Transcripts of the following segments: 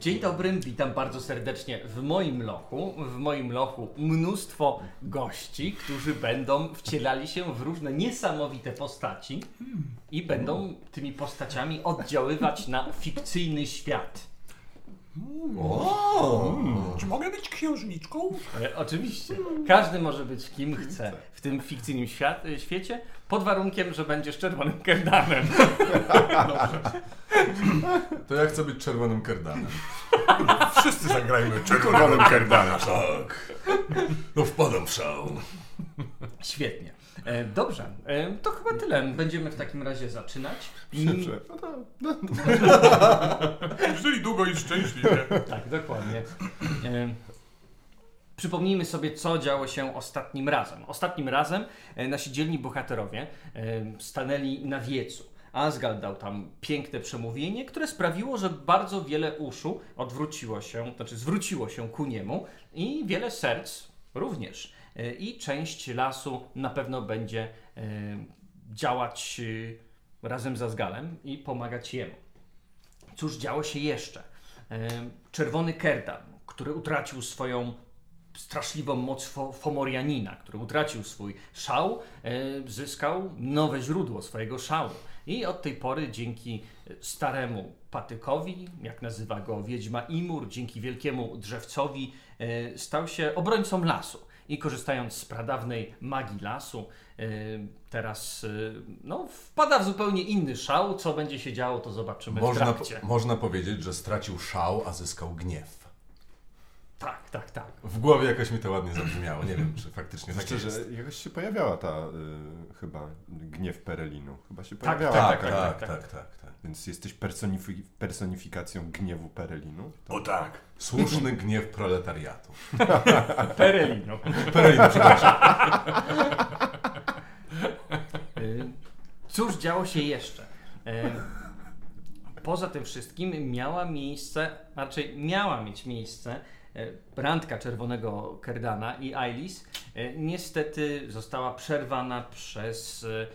Dzień dobry, witam bardzo serdecznie w moim lochu. W moim lochu mnóstwo gości, którzy będą wcielali się w różne niesamowite postaci i będą tymi postaciami oddziaływać na fikcyjny świat. Czy mogę być księżniczką? E, oczywiście, każdy może być kim chce w tym fikcyjnym świat, e, świecie, pod warunkiem, że będziesz czerwonym kerdanem. To ja chcę być czerwonym kardanem. Wszyscy zagrajmy czerwonym kardanem. Tak. No wpadam w szał. Świetnie. E, dobrze, e, to chyba tyle. Będziemy w takim razie zaczynać. Szybsze. No to, no, Żyli długo i szczęśliwie. Tak, dokładnie. E, Przypomnijmy sobie, co działo się ostatnim razem. Ostatnim razem e, nasi dzielni bohaterowie e, stanęli na wiecu. Asgard dał tam piękne przemówienie, które sprawiło, że bardzo wiele uszu odwróciło się, znaczy zwróciło się ku niemu i wiele serc również. E, I część lasu na pewno będzie e, działać e, razem z Asgalem i pomagać jemu. Cóż działo się jeszcze? Czerwony Kerdan, który utracił swoją straszliwą moc fo- Fomorianina, który utracił swój szał, zyskał nowe źródło swojego szału. I od tej pory dzięki staremu patykowi, jak nazywa go wiedźma Imur, dzięki wielkiemu drzewcowi, e, stał się obrońcą lasu. I korzystając z pradawnej magii lasu, e, teraz e, no, wpada w zupełnie inny szał. Co będzie się działo, to zobaczymy w można, trakcie. można powiedzieć, że stracił szał, a zyskał gniew. Tak, tak, tak. W głowie jakoś mi to ładnie zabrzmiało. Nie wiem, czy faktycznie tak Szczerze, jest. jakoś się pojawiała ta y, chyba gniew Perelinu. Chyba się Tak, pojawiała. Tak, tak, tak, tak, tak, tak. tak, tak. Więc jesteś personifi- personifikacją gniewu Perelinu. To... O tak. Słuszny gniew proletariatu. Perelino. Perelin, przepraszam. Y, Cóż działo się jeszcze? Y, Poza tym wszystkim miała miejsce, raczej miała mieć miejsce randka czerwonego Kerdana i Ailis. y, Niestety została przerwana przez y,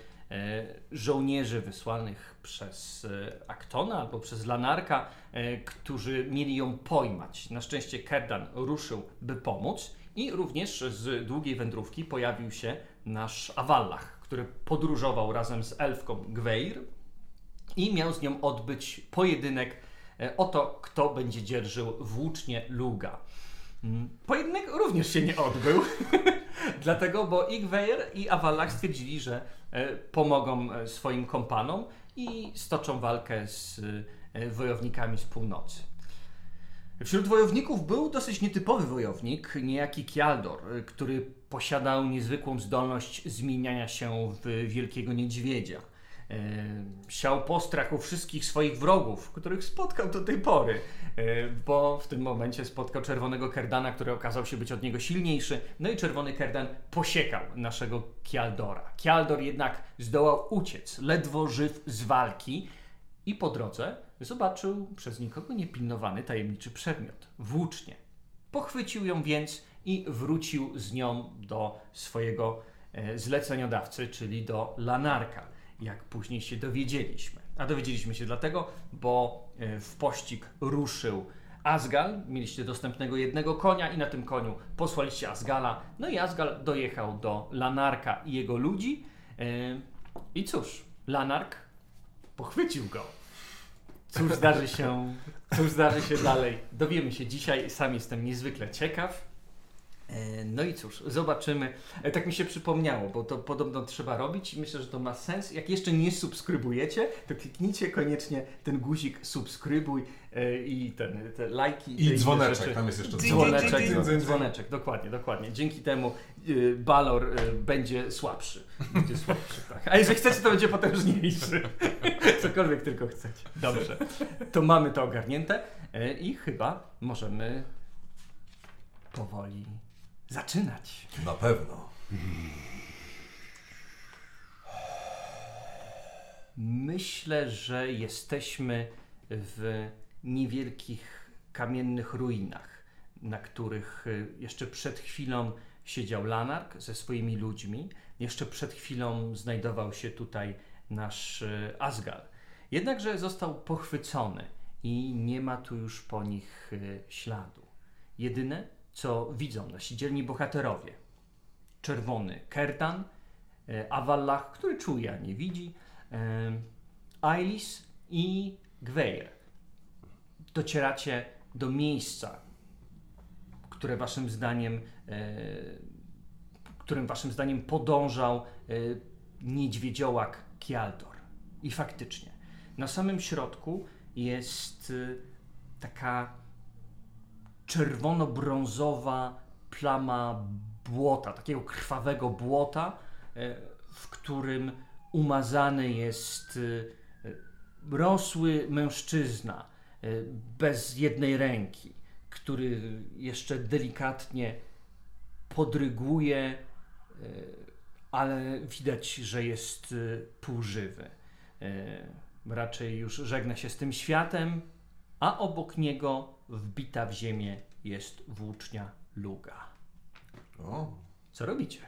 żołnierzy wysłanych przez Aktona albo przez Lanarka, którzy mieli ją pojmać. Na szczęście Kerdan ruszył, by pomóc i również z długiej wędrówki pojawił się nasz Awallach, który podróżował razem z elfką Gweir i miał z nią odbyć pojedynek e, o to, kto będzie dzierżył włócznie Luga. Mm, Pojedynek również się nie odbył, dlatego, bo i Gweir i Awallach stwierdzili, że e, pomogą e, swoim kompanom i stoczą walkę z wojownikami z północy. Wśród wojowników był dosyć nietypowy wojownik, niejaki Kialdor, który posiadał niezwykłą zdolność zmieniania się w wielkiego niedźwiedzia. E, Siał postrach u wszystkich swoich wrogów, których spotkał do tej pory, e, bo w tym momencie spotkał czerwonego Kerdana, który okazał się być od niego silniejszy, no i czerwony Kerdan posiekał naszego Kialdora. Kialdor jednak zdołał uciec, ledwo żyw z walki, i po drodze zobaczył przez nikogo niepilnowany tajemniczy przedmiot włócznie. Pochwycił ją więc i wrócił z nią do swojego e, zleceniodawcy, czyli do Lanarka, jak później się dowiedzieliśmy. A dowiedzieliśmy się dlatego, bo e, w pościg ruszył Asgal, mieliście dostępnego jednego konia i na tym koniu posłaliście Asgala. No i Asgal dojechał do Lanarka i jego ludzi. E, I cóż, Lanark pochwycił go. Cóż zdarzy się, cóż zdarzy się dalej? Dowiemy się dzisiaj, sam jestem niezwykle ciekaw. E, No i cóż, zobaczymy. E, Tak mi się przypomniało, bo to podobno trzeba robić i myślę, że to ma sens. Jak jeszcze nie subskrybujecie, to kliknijcie koniecznie ten guzik subskrybuj e, i ten, te lajki. I dzwoneczek, rzeczy. tam jest jeszcze Dzwoneczek, dzwoneczek. Dzyń. dzwoneczek, dokładnie, dokładnie. Dzięki temu Balor będzie słabszy. Będzie słabszy, tak. A jeżeli chcecie, to będzie potężniejszy. Cokolwiek tylko chcecie. Dobrze. To mamy to ogarnięte i chyba możemy powoli zaczynać. Na pewno. Myślę, że jesteśmy w niewielkich kamiennych ruinach, na których y, jeszcze przed chwilą siedział Lanark ze swoimi ludźmi. Jeszcze przed chwilą znajdował się tutaj nasz y, Asgal. Jednakże został pochwycony i nie ma tu już po nich y, śladu. Jedyne, co widzą nasi dzielni bohaterowie, czerwony Kertan, y, Awallach, który czuje, a nie widzi, y, Ailis i Gweir. Docieracie do miejsca, które waszym zdaniem, e, którym waszym zdaniem podążał e, niedźwiedziołak Kialdor. I faktycznie, na samym środku jest e, taka czerwono-brązowa plama błota, takiego krwawego błota, e, w którym umazany jest e, rosły mężczyzna e, bez jednej ręki, który jeszcze delikatnie podryguje, ale widać, że jest półżywy. Raczej już żegna się z tym światem, a obok niego wbita w ziemię jest włócznia Luga. O, Co robicie?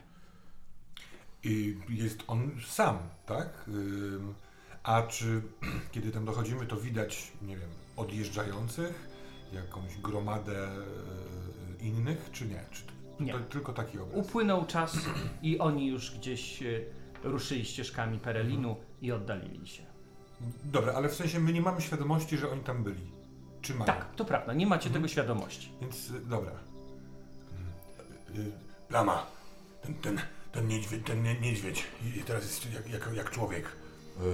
I jest on sam, tak? A czy kiedy tam dochodzimy, to widać, nie wiem, odjeżdżających, jakąś gromadę y, innych, czy nie? Czy to, Nie. to tylko taki obraz? Upłynął czas i oni już gdzieś e, ruszyli ścieżkami Perelinu i oddalili się. Dobra, ale w sensie my nie mamy świadomości, że oni tam byli. Czy mają? Tak, to prawda, nie macie tego świadomości. Więc y, dobra. Y, y, Plama, ten, ten, ten niedźwiedź, ten nie- niedźwiedź i teraz jest jak, jak, jak człowiek.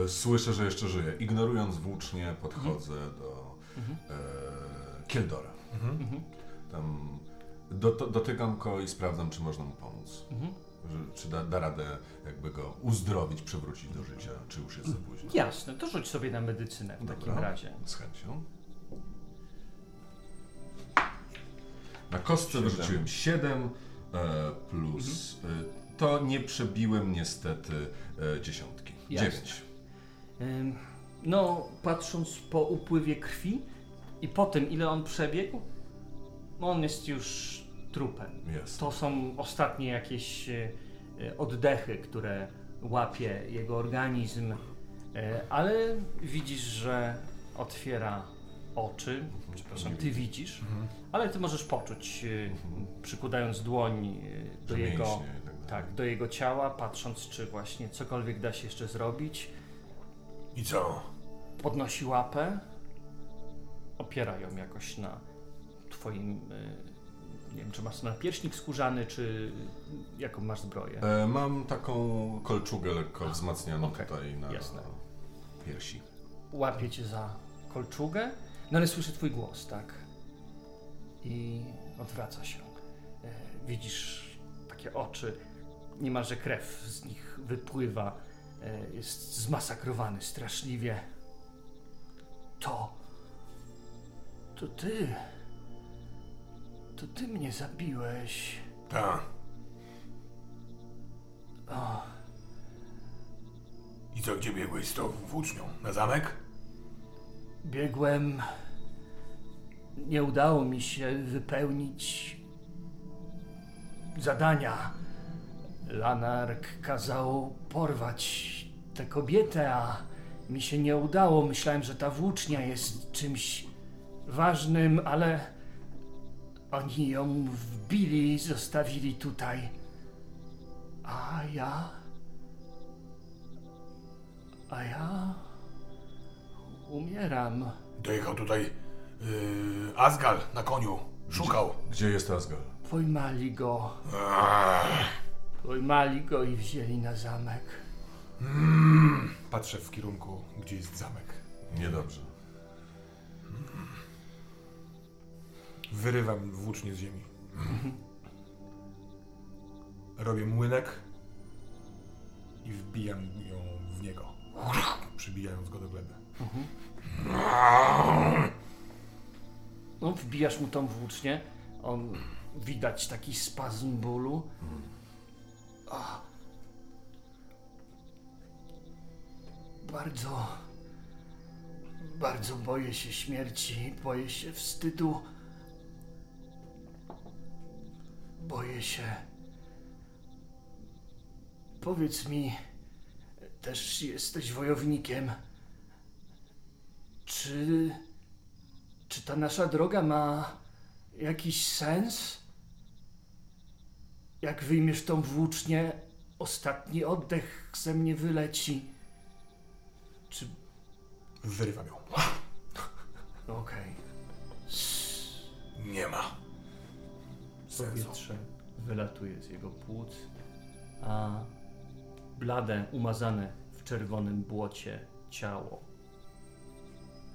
słyszę, że jeszcze żyje. Ignorując włócznie, podchodzę do e, Kieldora. Mhm. Tam do, do, dotykam go i sprawdzam, czy można mu pomóc. Mhm. Że, czy da, da radę jakby go uzdrowić, przywrócić do życia, czy już jest za późno. Jasne, to rzuć sobie na medycynę w takim Dobra, razie. Z chęcią. Na kostce Siedem. wyrzuciłem 7 e, plus. Mhm. E, to nie przebiłem niestety e, dziesiątki. Jasne. 9. Ym, No, patrząc po upływie krwi i po tym, ile on przebiegł, on jest już trupem. Jest. To są ostatnie jakieś e, e, oddechy, które łapie jego organizm, e, ale widzisz, że otwiera oczy. Przepraszam, ty widzisz, ale ty możesz poczuć, e, przykładając dłoń e, do jego, tak tak, do jego ciała, patrząc, czy właśnie cokolwiek da się jeszcze zrobić. I co? Podnosi łapę, opiera ją jakoś na twoim, e, nie wiem, czy masz napierśnik skórzany, czy jaką masz zbroję. E, mam taką kolczugę lekko wzmacnianą okej, tutaj na jasne. piersi. Łapie cię za kolczugę, no ale słyszy twój głos, tak? I odwraca się. E, widzisz takie oczy, niemalże krew z nich wypływa. E, jest zmasakrowany straszliwie. To. To ty. To ty mnie zabiłeś. Ta. O, I co, gdzie biegłeś z tą włócznią? Na zamek? Biegłem. Nie udało mi się wypełnić zadania. Lanark kazał porwać tę kobietę, a mi się nie udało. Myślałem, że ta włócznia jest czymś ważnym, ale oni ją wbili, zostawili tutaj. A ja. A ja. Umieram. Dojechał tutaj yy, Asgal na koniu. Szukał. Gdzie jest Asgal? Pojmali go. Pojmali go i wzięli na zamek. Patrzę w kierunku, gdzie jest zamek. Niedobrze. Wyrywam włócznię z ziemi. Robię młynek i wbijam ją w niego. Przybijając go do gleby. No, wbijasz mu tą włócznię. On widać taki spazm bólu. A. Bardzo. Bardzo boję się śmierci, boję się wstydu. Boję się. Powiedz mi, też jesteś wojownikiem. Czy Czy ta nasza droga ma jakiś sens? Jak wyjmiesz tą włócznię, ostatni oddech ze mnie wyleci. Czy... Wyrywam ją. Okej. Nie ma. Sensu. Powietrze wylatuje z jego płuc, a blade, umazane w czerwonym błocie ciało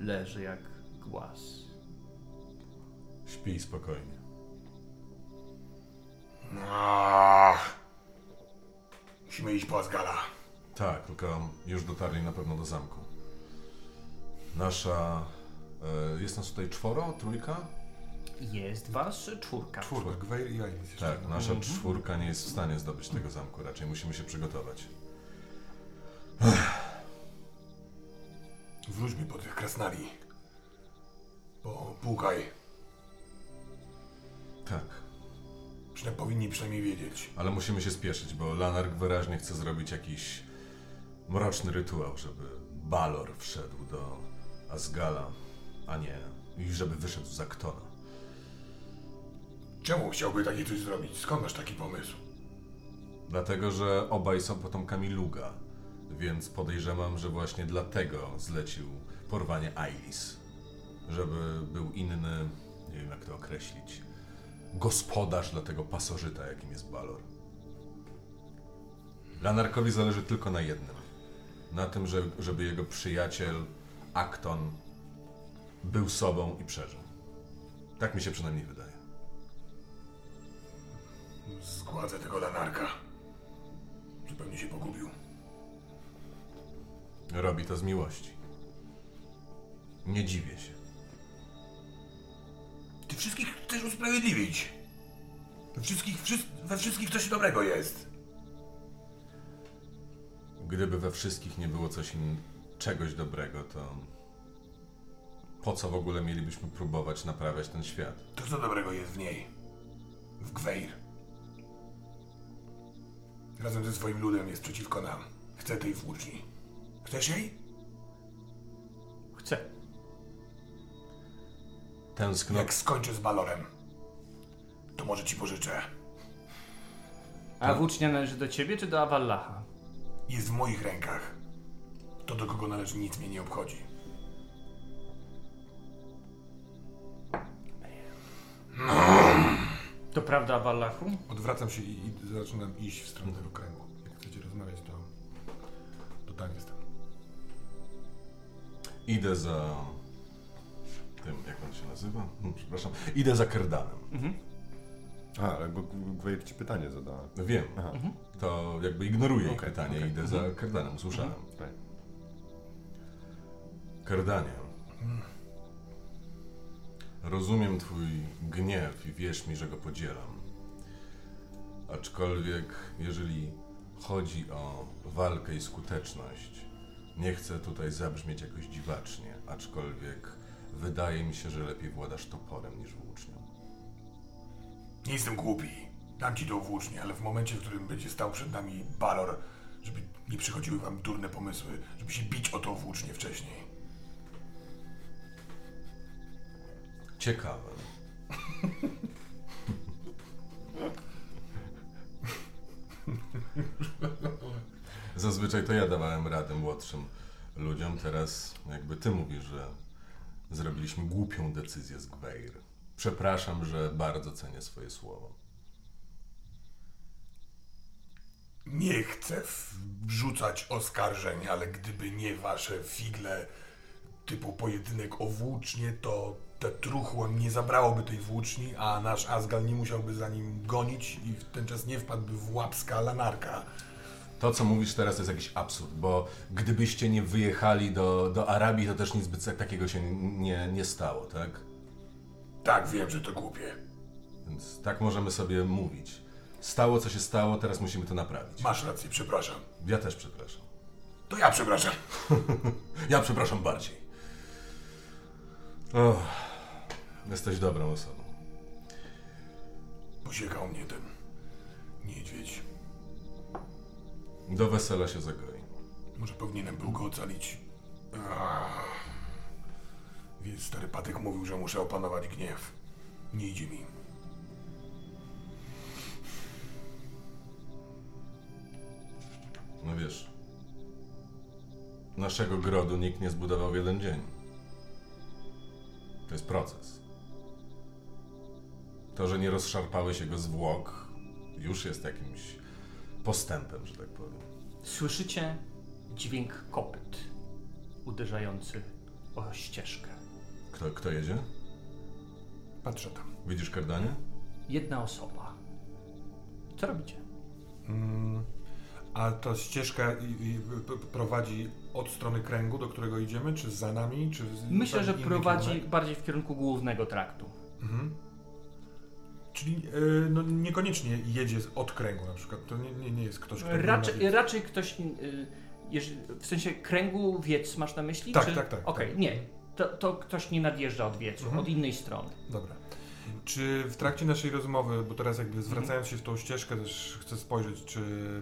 leży jak głaz. Śpij spokojnie. Ach. Musimy iść po Asgala. Tak, tylko już dotarli na pewno do zamku. Nasza. E, jest nas tutaj czworo, trójka? Jest was czwórka. Czwórka, Gweir i ja. jest Tak, nasza czwórka nie jest w stanie zdobyć tego zamku, raczej musimy się przygotować. Wróćmy po tych krasnali. Popłukaj. Tak, Przynajmniej powinni przynajmniej wiedzieć. ale musimy się spieszyć, bo Lanark wyraźnie chce zrobić jakiś mroczny rytuał, żeby Balor wszedł do Asgala, a nie, i żeby wyszedł z Aktona. Czemu chciałby takie coś zrobić? Skąd masz taki pomysł? Dlatego, że obaj są potomkami Luga, więc podejrzewam, że właśnie dlatego zlecił porwanie Ailis. Żeby był inny, nie wiem jak to określić, gospodarz dla tego pasożyta, jakim jest Balor. Lanarkowi zależy tylko na jednym. Na tym, że, żeby jego przyjaciel Akton był sobą i przeżył. Tak mi się przynajmniej wydaje. Zgładzę tego lanarka. Zupełnie się pogubił. Robi to z miłości. Nie dziwię się. Ty wszystkich chcesz usprawiedliwić. We wszystkich, wszys- we wszystkich coś dobrego jest. Gdyby we wszystkich nie było coś in, czegoś dobrego, to po co w ogóle mielibyśmy próbować naprawiać ten świat? To co dobrego jest w niej? W Gweir. Razem ze swoim ludem jest przeciwko nam. Chcę tej włóczni. Chcesz jej? Chcę. Tęskno. Jak skończę z Balorem, to może ci pożyczę. A włócznia należy do ciebie czy do Avallacha? Jest w moich rękach. To, do kogo należy, nic mnie nie obchodzi. To prawda, Avallachu? Odwracam się i, i zaczynam iść w stronę tego kręgu. Jak chcecie rozmawiać, to, to tam jestem. Idę za tym, jak on się nazywa? Hmm, Przepraszam. Idę za Kerdanem. A, ale bo ci pytanie zadała. Wiem. Aha. To jakby ignoruję ich Okej, pytanie. okej. Idę za Kerdanem. Usłyszałem. Tak. Kerdanie. Rozumiem twój gniew i wierz mi, że go podzielam. Aczkolwiek, jeżeli chodzi o walkę i skuteczność, nie chcę tutaj zabrzmieć jakoś dziwacznie, aczkolwiek wydaje mi się, że lepiej władasz toporem niż włócznią. Nie jestem głupi. Dam ci tą włócznię, ale w momencie, w którym będzie stał przed nami Balor, żeby nie przychodziły wam durne pomysły, żeby się bić o tą włócznię wcześniej. Ciekawe. Zazwyczaj to ja dawałem radę młodszym ludziom, teraz jakby ty mówisz, że zrobiliśmy głupią decyzję z Gweir. Przepraszam, że bardzo cenię swoje słowo. Nie chcę wrzucać oskarżeń, ale gdyby nie wasze figle typu pojedynek o włócznie, to te truchło nie zabrałoby tej włóczni, a nasz Asgal nie musiałby za nim gonić i w ten czas nie wpadłby w łapska lanarka. To, co mówisz teraz, to jest jakiś absurd, bo gdybyście nie wyjechali do, do Arabii, to też nic by takiego się nie, nie stało, tak? Tak, wiem, że to głupie. Więc tak możemy sobie mówić. Stało, co się stało, teraz musimy to naprawić. Masz rację, przepraszam. Ja też przepraszam. To ja przepraszam. Ja przepraszam bardziej. Och, jesteś dobrą osobą. Posiekał mnie ten niedźwiedź. Do wesela się zagoi. Może powinienem był go ocalić. Ach. Więc stary Patyk mówił, że muszę opanować gniew. Nie idzie mi. No wiesz, naszego grodu nikt nie zbudował w jeden dzień. To jest proces. To, że nie rozszarpałeś jego zwłok, już jest jakimś postępem, że tak powiem. Słyszycie dźwięk kopyt uderzający o ścieżkę. Kto, kto jedzie? Patrzę tam. Widzisz kardanie? Jedna osoba. Co robicie? Mm, a ta ścieżka i, i, prowadzi od strony kręgu, do którego idziemy, czy za nami, czy Myślę, że prowadzi kierunek? bardziej w kierunku głównego traktu. Mhm. Czyli y, no, niekoniecznie jedzie od kręgu na przykład. To nie, nie, nie jest ktoś, kto Raczej, raczej ktoś. y, jeż- W sensie kręgu wiec masz na myśli? Tak, czy... tak, tak, Okej, tak. nie. To, to ktoś nie nadjeżdża od wiecu, Mhm. od innej strony. Dobra. Czy w trakcie naszej rozmowy, bo teraz Mhm. jakby zwracając się w tą ścieżkę, też chcę spojrzeć, czy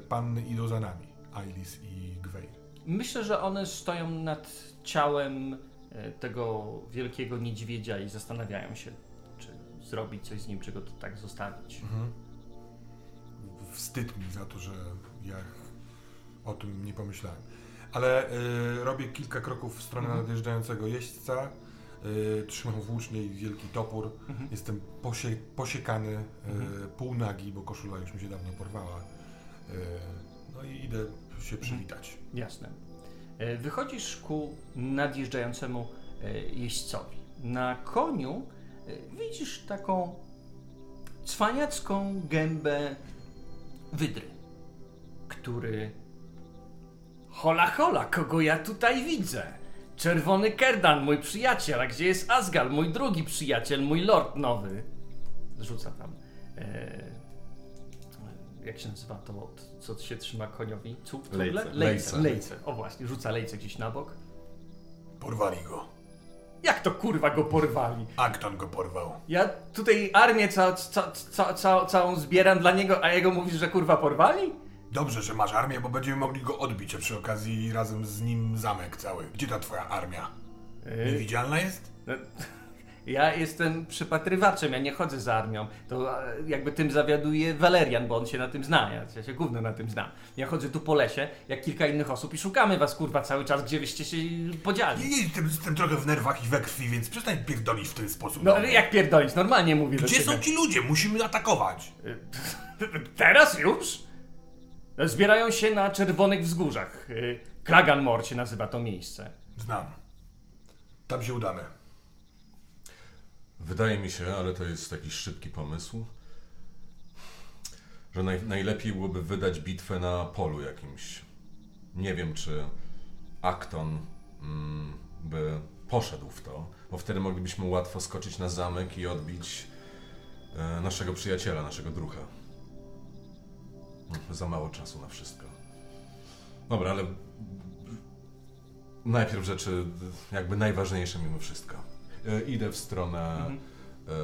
panny idą za nami, Ailis i Gweir. Myślę, że one stoją nad ciałem e, tego wielkiego niedźwiedzia i zastanawiają się, zrobić coś z nim, czy go tak zostawić. Mhm. Wstyd mi za to, że ja o tym nie pomyślałem. Ale y, robię kilka kroków w stronę Mhm. nadjeżdżającego jeźdźca. Y, trzymam włócznie i wielki topór. Mhm. Jestem posie, posiekany, y, Mhm. półnagi, bo koszula już mi się dawno porwała. Y, no i idę się przywitać. Jasne. E, Wychodzisz ku nadjeżdżającemu e, jeźdźcowi. Na koniu widzisz taką cwaniacką gębę wydry, który... Hola, hola, kogo ja tutaj widzę? Czerwony Kerdan, mój przyjaciel, a gdzie jest Asgal, mój drugi przyjaciel, mój lord nowy? Rzuca tam. E, jak się nazywa to, co się trzyma koniowi? Cuk? Lejce. Lejce. Lejce. Lejce. O właśnie, rzuca lejce gdzieś na bok. Porwali go. Jak to kurwa go porwali? Akton go porwał. Ja tutaj armię ca, ca, ca, ca, całą zbieram dla niego, a jego mówisz, że kurwa porwali? Dobrze, że masz armię, bo będziemy mogli go odbić, a przy okazji razem z nim zamek cały. Gdzie ta twoja armia? Yy, Niewidzialna jest? no, ja jestem przypatrywaczem, ja nie chodzę za armią. To e, jakby tym zawiaduje Walerian, bo on się na tym zna. Ja, ja się gówno na tym znam. Ja chodzę tu po lesie, jak kilka innych osób i szukamy was kurwa cały czas, gdzie wyście się podziali. Nie, nie, jestem, jestem trochę w nerwach i we krwi, więc przestań pierdolić w ten sposób. No mnie. jak pierdolić, normalnie mówię Gdzie są ci ludzie? Musimy atakować. Teraz już? Zbierają się na Czerwonych Wzgórzach. Y, Kraganmore się nazywa to miejsce. Znam. Tam się udamy. Wydaje mi się, ale to jest jakiś szybki pomysł, że naj, najlepiej byłoby wydać bitwę na polu jakimś. Nie wiem, czy Acton mm, by poszedł w to, bo wtedy moglibyśmy łatwo skoczyć na zamek i odbić e, naszego przyjaciela, naszego drucha. Mm, Za mało czasu na wszystko. Dobra, ale najpierw rzeczy jakby najważniejsze mimo wszystko. E, Idę w stronę Mhm.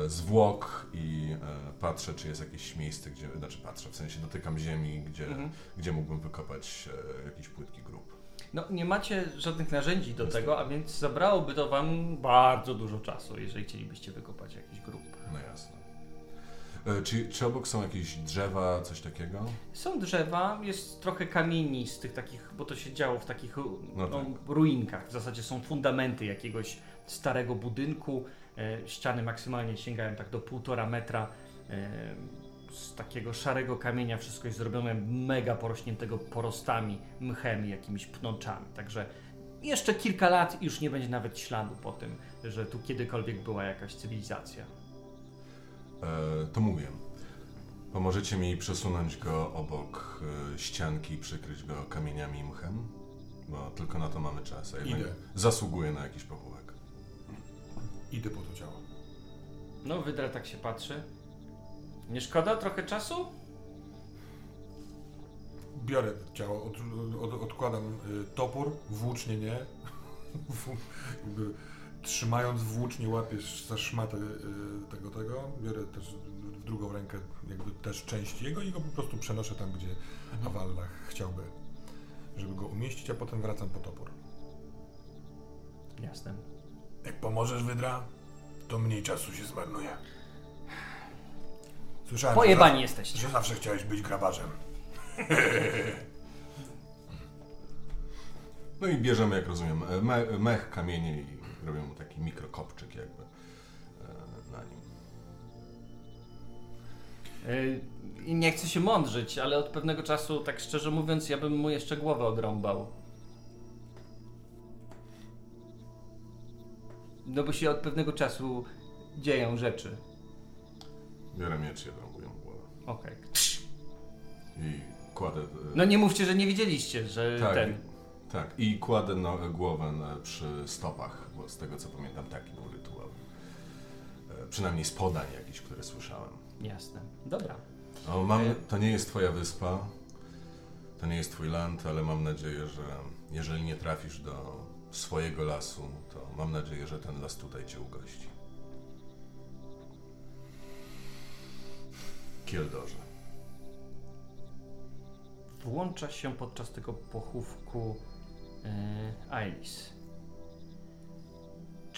e, zwłok i e, patrzę, czy jest jakieś miejsce, gdzie, znaczy patrzę, w sensie dotykam ziemi, gdzie, Mhm. gdzie mógłbym wykopać jakiś płytki grób. No, nie macie żadnych narzędzi do tego, a więc zabrałoby to wam bardzo dużo czasu, jeżeli chcielibyście wykopać jakiś grób. No jasne. E, Czy, czy obok są jakieś drzewa, coś takiego? Są drzewa, jest trochę kamieni z tych takich, bo to się działo w takich No no, tak. ruinkach. W zasadzie są fundamenty jakiegoś starego budynku. E, ściany maksymalnie sięgają tak do półtora metra. E, z takiego szarego kamienia wszystko jest zrobione mega porośniętego porostami, mchem i jakimiś pnączami. Także jeszcze kilka lat już nie będzie nawet śladu po tym, że tu kiedykolwiek była jakaś cywilizacja. E, to mówię. Pomożecie mi przesunąć go obok e, ścianki i przykryć go kamieniami i mchem? Bo tylko na to mamy czas, a jednak Idę. zasługuje na jakiś pochówek. Idę po to ciało. No, Wydra tak się patrzy. Nie szkoda trochę czasu? Biorę ciało, od, od, odkładam y, topór, włócznie nie. Trzymając włócznie łapiesz za szmatę y, tego, tego. Biorę też w drugą rękę jakby też część jego i go po prostu przenoszę tam, gdzie Awallach chciałby, żeby go umieścić, a potem wracam po topór. Jasne. Jak pomożesz wydra, to mniej czasu się zmarnuje. Słyszałem, że, Pojebani za- jesteście. że zawsze chciałeś być grabarzem. No i bierzemy, jak rozumiem, e, me, mech, kamienie i robią mu taki mikrokopczyk jakby e, na nim. Y, I nie chcę się mądrzyć, ale od pewnego czasu, tak szczerze mówiąc, ja bym mu jeszcze głowę odrąbał. No bo się od pewnego czasu dzieją rzeczy. Biorę miecz i odrąbuję głowę. Okej. I kładę... e, No nie mówcie, że nie widzieliście, że tak, ten... tak, i kładę no, głowę przy stopach, bo z tego co pamiętam taki był rytuał. E, przynajmniej z podań jakichś, które słyszałem. Jasne. Dobra. Mam, to nie jest twoja wyspa, to nie jest twój land, ale mam nadzieję, że jeżeli nie trafisz do swojego lasu, to mam nadzieję, że ten las tutaj cię ugości. Kieldorze. Włącza się podczas tego pochówku yy, Ailis.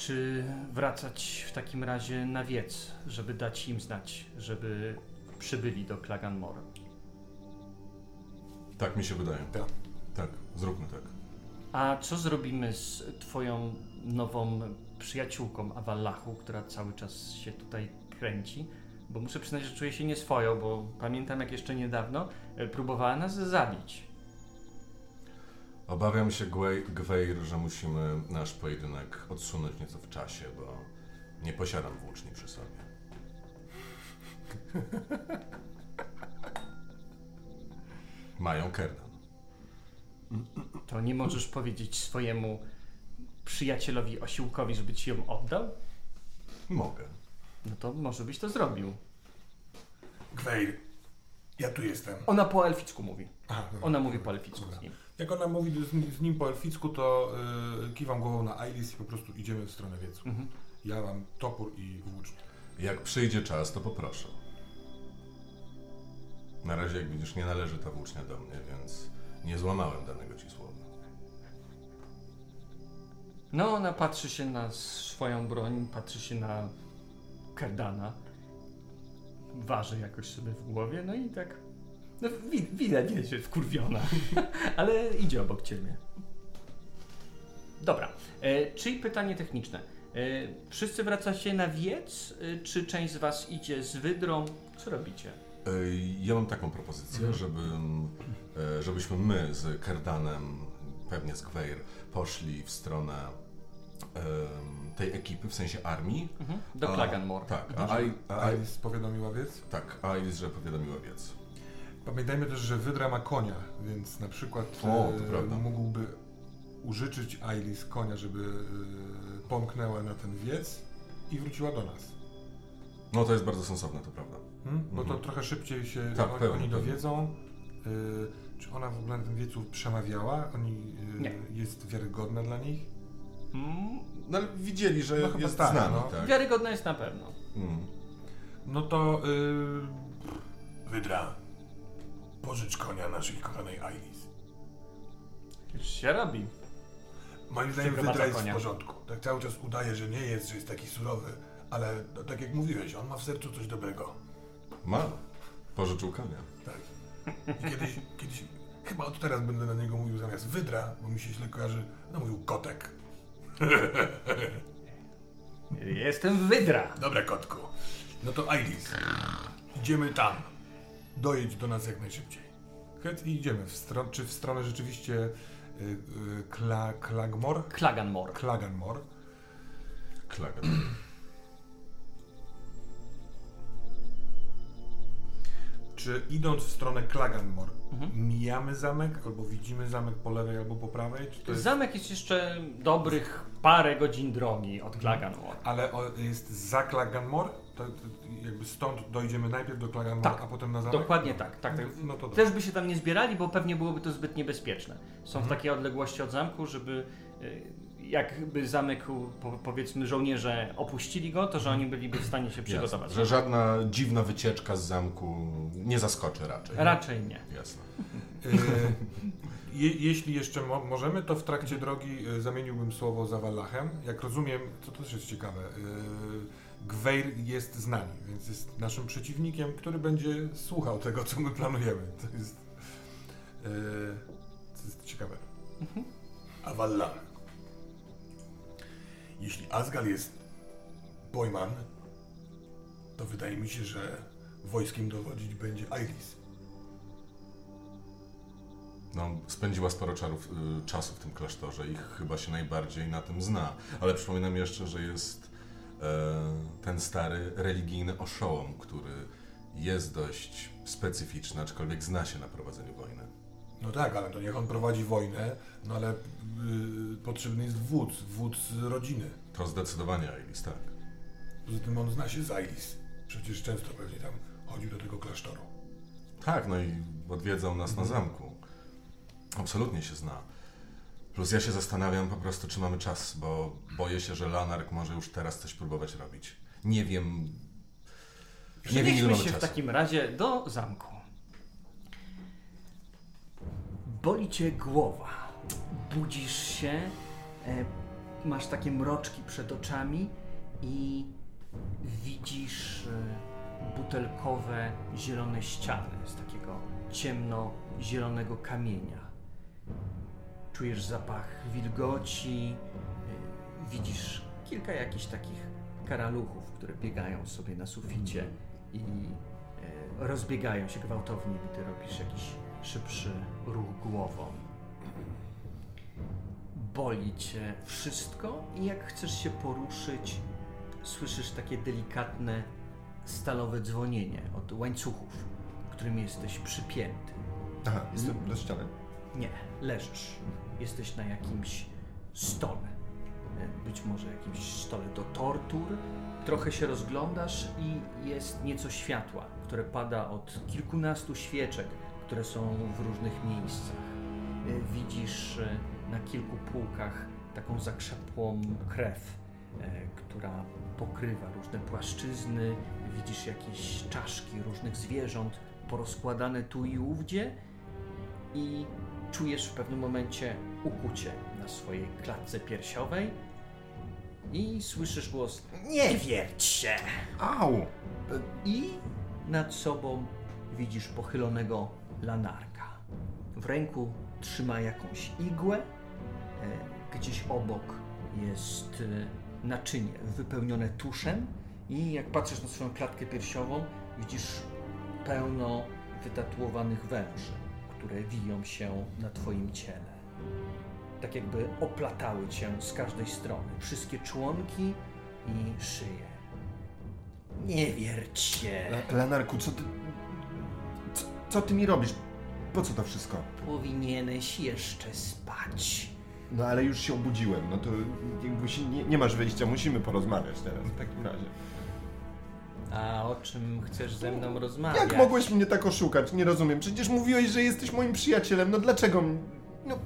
Czy wracać w takim razie na wiec, żeby dać im znać, żeby przybyli do Klaganmore? Tak mi się wydaje. Tak. Tak, zróbmy tak. A co zrobimy z twoją nową przyjaciółką Awallachu, która cały czas się tutaj kręci? Bo muszę przyznać, że czuję się nieswojo, bo pamiętam jak jeszcze niedawno e, próbowała nas zabić. Obawiam się, Gwej- Gweir, że musimy nasz pojedynek odsunąć nieco w czasie, bo nie posiadam włóczni przy sobie. Mają Kerdan. To nie możesz powiedzieć swojemu przyjacielowi osiłkowi, żeby ci ją oddał? Mogę. No to może byś to zrobił. Gweir, ja tu jestem. Ona po elficku mówi. Aha, dobra. Ona mówi po elficku z nim. Jak ona mówi z, z nim po elficku, to y, kiwam głową na Ailis i po prostu idziemy w stronę wiecu. Mhm. Ja mam topór i włócznię. Jak przyjdzie czas, to poproszę. Na razie, jak widzisz, nie należy ta włócznia do mnie, więc nie złamałem danego ci słowa. No, ona patrzy się na swoją broń, patrzy się na Kardana. Waży jakoś sobie w głowie, no i tak. No, wi- widać, jest że wkurwiona, ale idzie obok ciebie. Dobra, e, czyli pytanie techniczne. E, wszyscy wracacie na wiec, e, czy część z was idzie z wydrą? Co robicie? Ej, Ja mam taką propozycję, żeby, e, żebyśmy my z Kerdanem, pewnie z Gweir, poszli w stronę tej ekipy, w sensie armii. Mhm. Do A- Klaganmore. Tak, Mhm. a, Ai- a, Ai- Ailis powiadomiła wiec. tak, Ailis, że powiadomiła wiec. Pamiętajmy też, że Wydra ma konia, więc na przykład O, e, to mógłby użyczyć Ailis konia, żeby e, pomknęła na ten wiec i wróciła do nas. No to jest bardzo sensowne, to prawda. Hmm? Bo to Mhm. trochę szybciej się Tak, oni, pewnie, oni dowiedzą. Y, czy ona w ogóle na tym wiecu przemawiała? Oni, y, Nie. Jest wiarygodna dla nich? Mm, No ale widzieli, że No chyba jest tak, z nami, no. tak? Wiarygodna jest na pewno. Mm. No to... Y, Wydra, pożycz konia naszej kochanej Ailis. Już się robi. Moim zdaniem Wydra jest konia. w porządku. Tak cały czas udaje, że nie jest, że jest taki surowy. Ale no, tak jak mówiłeś, on ma w sercu coś dobrego. Ma. Pożyczył konia. Tak. I kiedyś, kiedyś, chyba od teraz będę na niego mówił zamiast Wydra, bo mi się źle kojarzy, no mówił kotek. Jestem wydra. Dobra, kotku. No to Ailis, idziemy tam. Dojedź do nas jak najszybciej. Chęt i idziemy. W stron, czy w stronę rzeczywiście y, y, Kla, Klagmor? Klaganmore. Klaganmor. Klagan. Czy idąc w stronę Klaganmor, Mhm. mijamy zamek, albo widzimy zamek po lewej, albo po prawej? Jest... Zamek jest jeszcze dobrych parę godzin drogi od Klaganmore. Ale o, jest za Klaganmor? Jakby stąd dojdziemy najpierw do Klaganmor, Tak. a potem na zamek? Dokładnie tak, tak, tak. No to. Też by się tam nie zbierali, bo pewnie byłoby to zbyt niebezpieczne. Są w Mhm. takiej odległości od zamku, żeby y, jakby zamek, powiedzmy, żołnierze opuścili go, to że oni byliby w stanie się przygotować. Jasne, że żadna dziwna wycieczka z zamku nie zaskoczy raczej. Raczej nie. Jasne. Y, je, jeśli jeszcze mo możemy, to w trakcie drogi y, zamieniłbym słowo za Wallachem. Jak rozumiem, to też jest ciekawe, y, Gweir jest z nami, więc jest naszym przeciwnikiem, który będzie słuchał tego, co my planujemy. To jest, y, to jest ciekawe. A Wallar. Jeśli Asgal jest Boyman, to wydaje mi się, że wojskiem dowodzić będzie Iris. No, spędziła sporo czarów, y, czasu w tym klasztorze i chyba się najbardziej na tym zna. Ale przypominam jeszcze, że jest ten stary religijny oszołom, który jest dość specyficzny, aczkolwiek zna się na prowadzeniu wojny. No tak, ale to niech on prowadzi wojnę, no ale y, potrzebny jest wódz, wódz rodziny. To zdecydowanie Ailis, tak. Poza tym on zna się z Iris. Przecież często pewnie tam chodził do tego klasztoru. Tak, no i odwiedzał nas na zamku. Absolutnie się zna. Plus ja się zastanawiam po prostu, czy mamy czas, bo boję się, że Lanark może już teraz coś próbować robić. Nie wiem. Nie wiem, ile mamy się w czasu. takim razie do zamku. Boli cię głowa. Budzisz się, e, masz takie mroczki przed oczami i widzisz e, butelkowe, zielone ściany z takiego ciemno-zielonego kamienia. Czujesz zapach wilgoci, e, widzisz kilka jakichś takich karaluchów, które biegają sobie na suficie i e, rozbiegają się gwałtownie, gdy robisz jakiś szybszy ruch głową. Boli cię wszystko i jak chcesz się poruszyć, słyszysz takie delikatne stalowe dzwonienie od łańcuchów, którymi jesteś przypięty. Aha, jestem do ściany. Nie, leżysz. Jesteś na jakimś stole. E, Być może jakimś stole do tortur. Trochę się rozglądasz i jest nieco światła, które pada od kilkunastu świeczek, które są w różnych miejscach. E, Widzisz e, na kilku półkach taką zakrzepłą krew, która pokrywa różne płaszczyzny. Widzisz jakieś czaszki różnych zwierząt porozkładane tu i ówdzie i czujesz w pewnym momencie ukucie na swojej klatce piersiowej i słyszysz głos Nie wierć się! Au! I nad sobą widzisz pochylonego lanarka. W ręku trzyma jakąś igłę, e, gdzieś obok jest e, naczynie wypełnione tuszem i jak patrzysz na swoją klatkę piersiową, widzisz pełno wytatuowanych węży, które wiją się na twoim ciele. Tak jakby oplatały cię z każdej strony. Wszystkie członki i szyję. Nie wierć się. Lanarku, co ty... Co, co ty mi robisz? Po co to wszystko? Powinieneś jeszcze spać. No ale już się obudziłem, no to jakby się nie, nie masz wyjścia, musimy porozmawiać teraz w takim razie. A o czym chcesz ze mną rozmawiać? Jak mogłeś mnie tak oszukać? Nie rozumiem. Przecież mówiłeś, że jesteś moim przyjacielem. No dlaczego? No,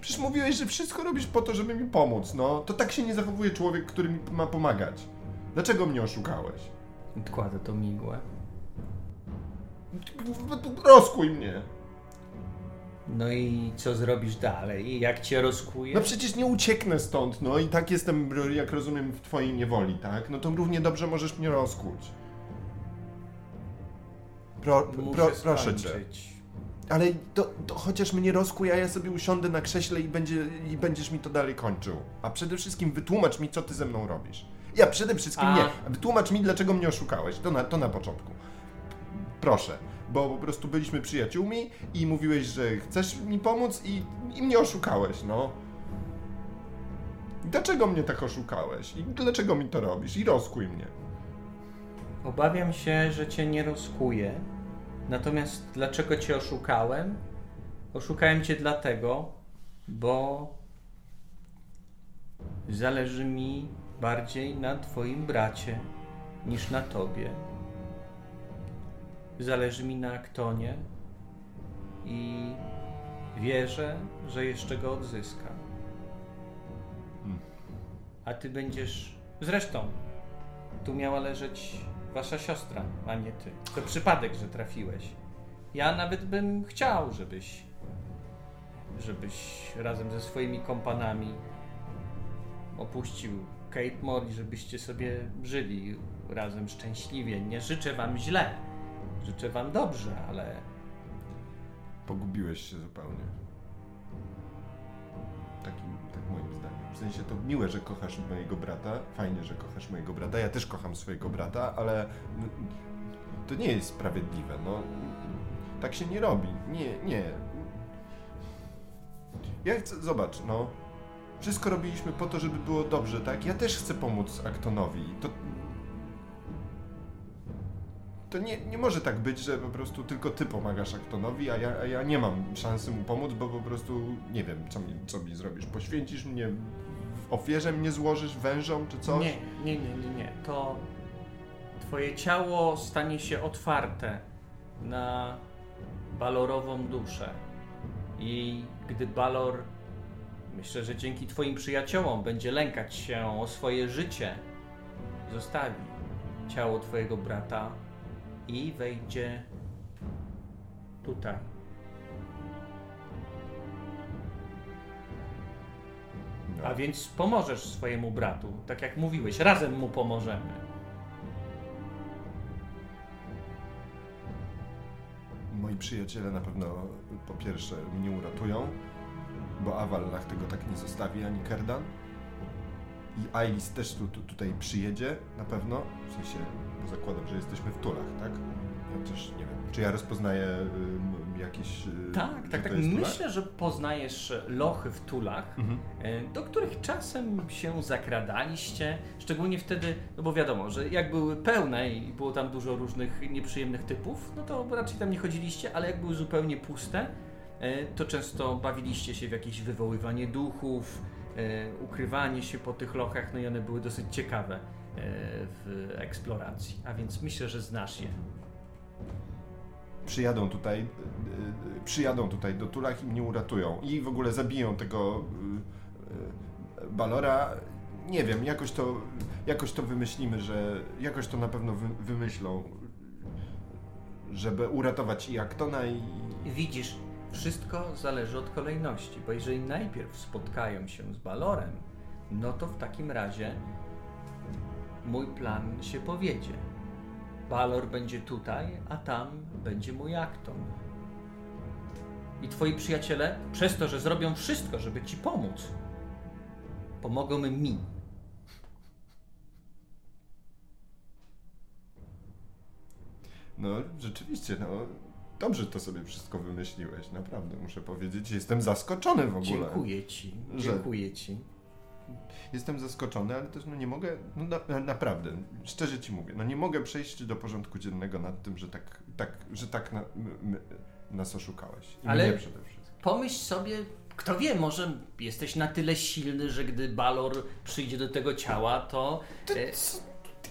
przecież mówiłeś, że wszystko robisz po to, żeby mi pomóc. No, to tak się nie zachowuje człowiek, który mi ma pomagać. Dlaczego mnie oszukałeś? Odkładę to migłę. Rozkuj mnie. No i co zrobisz dalej? Jak cię rozkuje? No przecież nie ucieknę stąd, no i tak jestem, jak rozumiem, w twojej niewoli, tak? No to równie dobrze możesz mnie rozkuć. Pro, pro, proszę cię. Ale to, to chociaż mnie rozkuj, a ja sobie usiądę na krześle i, będzie, i będziesz mi to dalej kończył. A przede wszystkim wytłumacz mi, co ty ze mną robisz. Ja przede wszystkim A- nie. Wytłumacz mi, dlaczego mnie oszukałeś. To na, to na początku. Proszę. Bo po prostu byliśmy przyjaciółmi i mówiłeś, że chcesz mi pomóc i, i mnie oszukałeś, no. Dlaczego mnie tak oszukałeś? I dlaczego mi to robisz? I rozkuj mnie. Obawiam się, że cię nie rozkuję. Natomiast dlaczego cię oszukałem? Oszukałem cię dlatego, bo zależy mi bardziej na twoim bracie niż na tobie. Zależy mi na Aktonie i wierzę, że jeszcze go odzyskam. A ty będziesz. Zresztą, tu miała leżeć wasza siostra, a nie ty. To przypadek, że trafiłeś. Ja nawet bym chciał, żebyś żebyś razem ze swoimi kompanami opuścił Kate Mori, żebyście sobie żyli razem szczęśliwie. Nie życzę wam źle, życzę wam dobrze, ale Pogubiłeś się zupełnie. Takim, tak moim zdaniem. W sensie to miłe, że kochasz mojego brata, fajnie, że kochasz mojego brata, ja też kocham swojego brata, ale no, to nie jest sprawiedliwe, no. Tak się nie robi. Nie, nie. Ja chcę, zobacz, no. Wszystko robiliśmy po to, żeby było dobrze, tak? Ja też chcę pomóc Aktonowi. To, to nie, nie może tak być, że po prostu tylko ty pomagasz Aktonowi, a ja, a ja nie mam szansy mu pomóc, bo po prostu nie wiem, co mi, co mi zrobisz. Poświęcisz mnie, w ofierze mnie złożysz wężom czy coś? Nie, nie, nie, nie, nie. To twoje ciało stanie się otwarte na balorową duszę. I gdy balor, myślę, że dzięki twoim przyjaciołom będzie lękać się o swoje życie, zostawi ciało twojego brata i wejdzie tutaj. No. A więc pomożesz swojemu bratu, tak jak mówiłeś, razem mu pomożemy. Moi przyjaciele na pewno po pierwsze mnie uratują, bo Awallach tego tak nie zostawi, ani Kerdan. I Ailis też tu, tu, tutaj przyjedzie na pewno, w sensie, bo zakładam, że jesteśmy w Tulach, tak? Też nie wiem, czy ja rozpoznaję y, jakieś... Y, Tak, tak, tak. Tular? Myślę, że poznajesz lochy w tulach, Mhm. e, do których czasem się zakradaliście, szczególnie wtedy, no bo wiadomo, że jak były pełne i było tam dużo różnych nieprzyjemnych typów, no to raczej tam nie chodziliście, ale jak były zupełnie puste, e, to często bawiliście się w jakieś wywoływanie duchów, e, ukrywanie się po tych lochach, no i one były dosyć ciekawe w eksploracji, a więc myślę, że znasz je. przyjadą tutaj, przyjadą tutaj do Tulach i mnie uratują. I w ogóle zabiją tego y, y, Balora. Nie wiem, jakoś to, jakoś to wymyślimy, że jakoś to na pewno wy, wymyślą, żeby uratować i Aktona i... Widzisz, wszystko zależy od kolejności, bo jeżeli najpierw spotkają się z Balorem, no to w takim razie mój plan się powiedzie. Balor będzie tutaj, a tam będzie mój Akton. I twoi przyjaciele, przez to, że zrobią wszystko, żeby ci pomóc, pomogą mi. No rzeczywiście, no dobrze to sobie wszystko wymyśliłeś, naprawdę muszę powiedzieć. Jestem zaskoczony w ogóle. Dziękuję ci, dziękuję ci. Jestem zaskoczony, ale też no nie mogę, no na, naprawdę, szczerze ci mówię, no nie mogę przejść do porządku dziennego nad tym, że tak, tak, że tak na, m, nas oszukałeś. I Ale- mnie przede wszystkim. Pomyśl sobie, kto wie, może jesteś na tyle silny, że gdy Balor przyjdzie do tego ciała, to. E,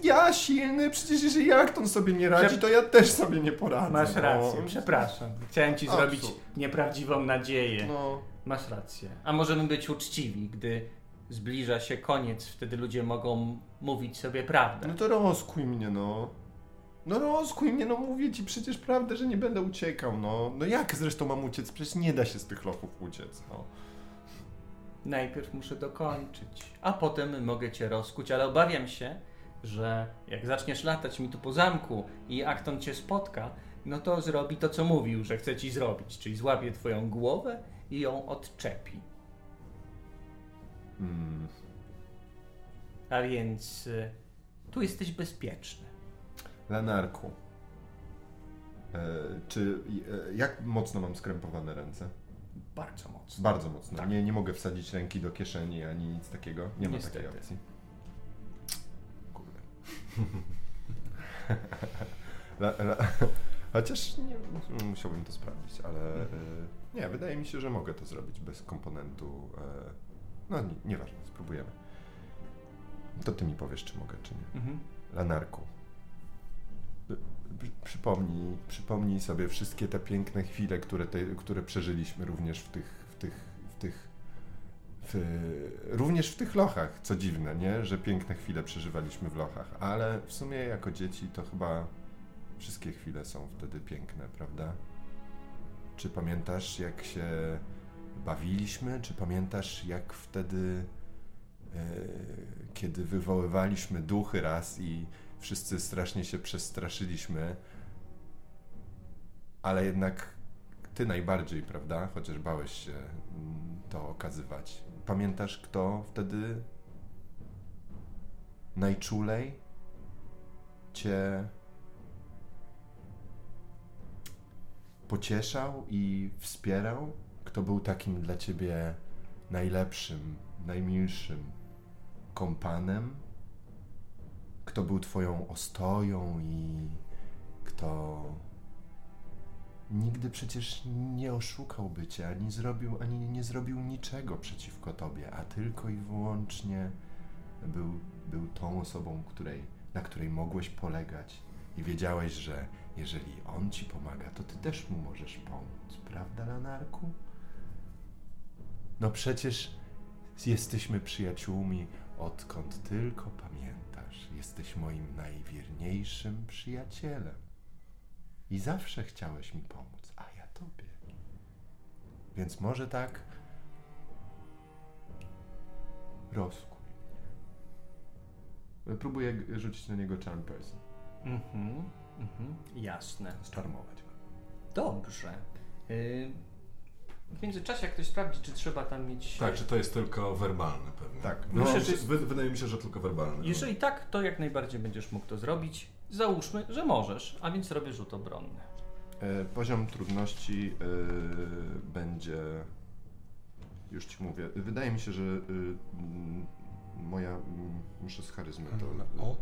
Ja silny, przecież jeżeli Akton sobie nie radzi, to ja też sobie nie poradzę. masz no. rację, przepraszam. Chciałem ci zrobić nieprawdziwą nadzieję. No, Masz rację. A możemy być uczciwi, gdy zbliża się koniec, wtedy ludzie mogą mówić sobie prawdę. no to rozkuj mnie, no. No rozkuj mnie, no mówię ci przecież prawdę, że nie będę uciekał, no. No jak zresztą mam uciec? Przecież nie da się z tych lochów uciec, no. Najpierw muszę dokończyć, a potem mogę cię rozkuć, ale obawiam się, że jak zaczniesz latać mi tu po zamku i Akton cię spotka, no to zrobi to, co mówił, że chce ci zrobić, czyli złapie twoją głowę i ją odczepi. Mm. A więc y, tu jesteś bezpieczny. Lenarku, e, czy, e, jak mocno mam skrępowane ręce? Bardzo mocno. Bardzo mocno. Tak. Nie, nie mogę wsadzić ręki do kieszeni ani nic takiego. Nie ma Niestety. takiej opcji. Kurde. la, la, chociaż nie, musiałbym to sprawdzić, ale e, nie, wydaje mi się, że mogę to zrobić bez komponentu. E, no nie, nieważne, spróbujemy. To ty mi powiesz, czy mogę, czy nie. Mhm. Lanarku. Przy- Przypomnij, przypomnij sobie wszystkie te piękne chwile, które, te, które przeżyliśmy również w tych, w tych, w tych w, również w tych lochach, co dziwne, nie? Że piękne chwile przeżywaliśmy w lochach, ale w sumie jako dzieci to chyba wszystkie chwile są wtedy piękne, prawda? Czy pamiętasz, jak się bawiliśmy? Czy pamiętasz, jak wtedy, e, kiedy wywoływaliśmy duchy raz i wszyscy strasznie się przestraszyliśmy, ale jednak ty najbardziej, prawda? Chociaż bałeś się mm, to okazywać. Pamiętasz, kto wtedy najczulej cię pocieszał i wspierał? Kto był takim dla ciebie najlepszym, najmilszym kompanem? Kto był twoją ostoją i kto nigdy przecież nie oszukałby cię, ani zrobił, ani nie zrobił niczego przeciwko tobie, a tylko i wyłącznie był, był tą osobą, której, na której mogłeś polegać i wiedziałeś, że jeżeli on ci pomaga, to ty też mu możesz pomóc, prawda, Lanarku? No przecież jesteśmy przyjaciółmi, odkąd tylko pamiętasz. Jesteś moim najwierniejszym przyjacielem. I zawsze chciałeś mi pomóc, a ja tobie. Więc może tak rozkuj mnie. Próbuję rzucić na niego charm person. Mhm, mhm, jasne. Zcharmować go. Dobrze. Y, w międzyczasie, jak ktoś sprawdzi, czy trzeba tam mieć. Tak, czy to jest tylko werbalne pewnie? Tak. No, Myślę, że wydaje mi się, że tylko werbalne. Jeżeli tak, to jak najbardziej będziesz mógł to zrobić. Załóżmy, że możesz, a więc robię rzut obronny. E, poziom trudności e, będzie. Już ci mówię. Wydaje mi się, że mm, moja. Muszę z charyzmy to. O,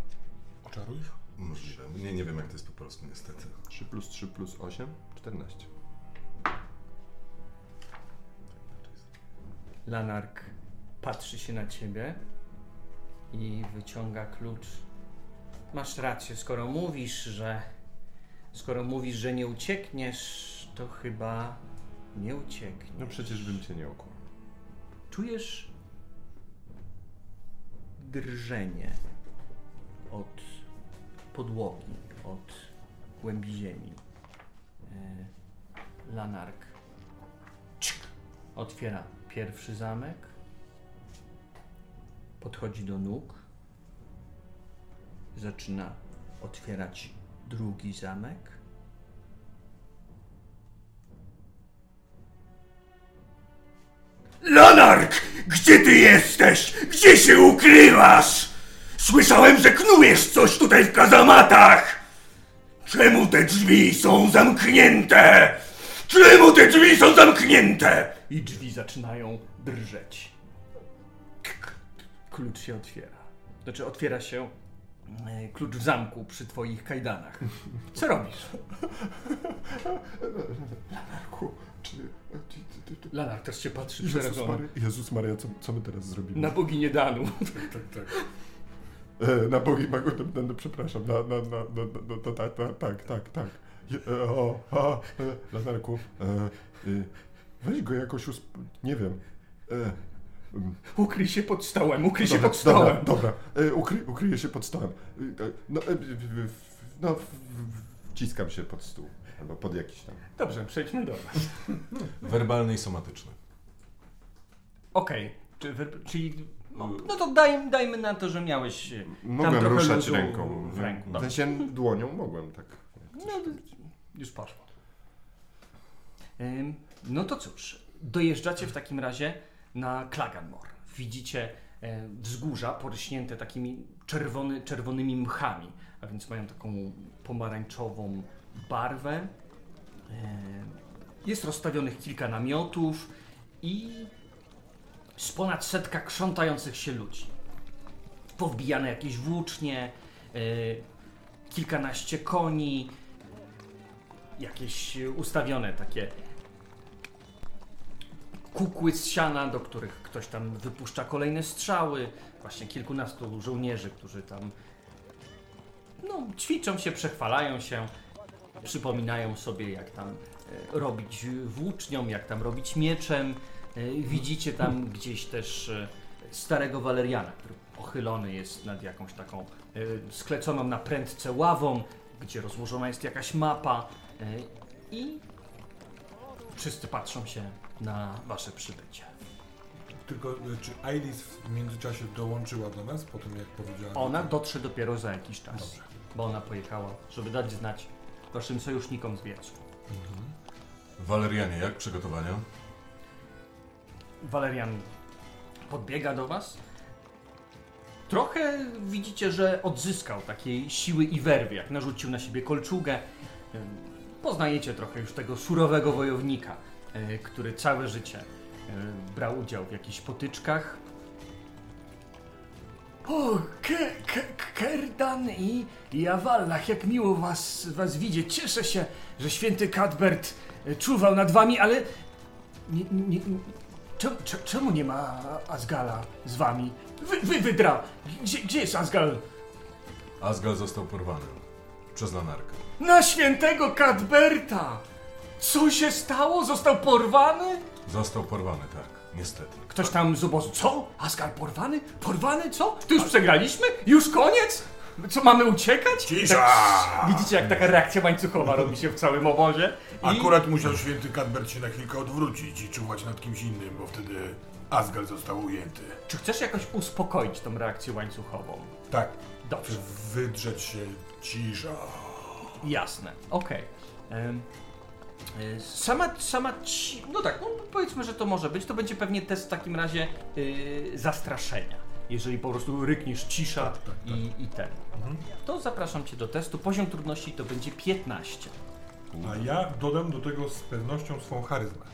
oczaruj. Możliwe. Nie, nie wiem, jak to jest po polsku, niestety. 3 plus 3 plus 8, 14. Lanark patrzy się na ciebie i wyciąga klucz. Masz rację, skoro mówisz, że. Skoro mówisz, że nie uciekniesz, to chyba nie uciekniesz. No przecież bym cię nie okłamał. Czujesz drżenie od podłogi, od głębi ziemi. E, Lanark otwiera pierwszy zamek, podchodzi do nóg, zaczyna otwierać drugi zamek. Lanark! Gdzie ty jesteś? Gdzie się ukrywasz? Słyszałem, że knujesz coś tutaj w kazamatach! Czemu te drzwi są zamknięte? Czemu te drzwi są zamknięte? i drzwi zaczynają drżeć. Klucz się otwiera. Znaczy, otwiera się e, klucz w zamku przy twoich kajdanach. Co robisz? Lanarku, czy. Lanar też się patrzy Jezus przerażony. Maria, Jezus Maria co, co my teraz zrobimy? Na boginię Danu. Tak, tak. E, na bogi Magu, no, no, przepraszam, na, na, na, no, no, to tak, tak, tak, o, o, Lanarku, e, e, weź go jakoś usp... nie wiem. E, mm, Ukryj się pod stołem, ukryj się dobra, pod stołem. Dobra, dobra. E, ukry, ukryję się pod stołem. No, no, wciskam się pod stół. Albo pod jakiś tam. Dobrze, przejdźmy do was. Werbalny i somatyczny. Okej, czy wy- czyli... No, no to daj, dajmy na to, że miałeś Mogłem trochę ruszać ręką. w ręku. W sensie dłonią mogłem tak. No, już poszło. No to cóż, dojeżdżacie w takim razie na Klaganmore. Widzicie e, wzgórza poryśnięte takimi czerwony, czerwonymi mchami, a więc mają taką pomarańczową barwę. E, Jest rozstawionych kilka namiotów i z ponad setka krzątających się ludzi. Powbijane jakieś włócznie, e, kilkanaście koni, jakieś e, ustawione takie kukły z siana, do których ktoś tam wypuszcza kolejne strzały. Właśnie kilkunastu żołnierzy, którzy tam no, ćwiczą się, przechwalają się, przypominają sobie, jak tam e, robić włócznią, jak tam robić mieczem. E, Widzicie tam gdzieś też starego waleriana, który pochylony jest nad jakąś taką skleconą na prędce ławą, gdzie rozłożona jest jakaś mapa i wszyscy patrzą się na wasze przybycie. Tylko, y, czy Ailis w międzyczasie dołączyła do nas, po tym jak powiedziała... Ona dotrze dopiero za jakiś czas, Dobrze. bo ona pojechała, żeby dać znać waszym sojusznikom z wiecu. Walerianie, jak przygotowania? Walerian podbiega do was. Trochę widzicie, że odzyskał takiej siły i werwy, jak narzucił na siebie kolczugę. Poznajecie trochę już tego surowego wojownika, y, który całe życie y, brał udział w jakichś potyczkach. O, Ke- Ke- Kerdan i i Awallach, jak miło was, was widzieć. Cieszę się, że święty Cadbert y, czuwał nad wami, ale nie, nie, Czemu, cze- czemu nie ma Asgala z wami? Wy, wy wydra! Gdzie, gdzie jest Asgal? Asgal został porwany przez Lanarkę. Na świętego Cadberta! Co się stało? Został porwany? Został porwany, tak, niestety. Ktoś tam z obozu. Co? Asgal porwany? Porwany co? To już przegraliśmy? Już koniec? Co, mamy uciekać? Cisza! Tak, widzicie, jak taka reakcja łańcuchowa robi się w całym obozie? I... Akurat musiał święty Cadbert się na chwilkę odwrócić i czuwać nad kimś innym, bo wtedy Asgard został ujęty. Czy chcesz jakoś uspokoić tą reakcję łańcuchową? Tak, Dobrze. wydrzeć się cisza. Jasne, okej. Em, e, Sama, sama ci... No tak, no powiedzmy, że to może być. To będzie pewnie test w takim razie yy, zastraszenia. Jeżeli po prostu rykniesz cisza I, i ten. To zapraszam cię do testu. Poziom trudności to będzie 15. A ja dodam do tego z pewnością swą charyzmę.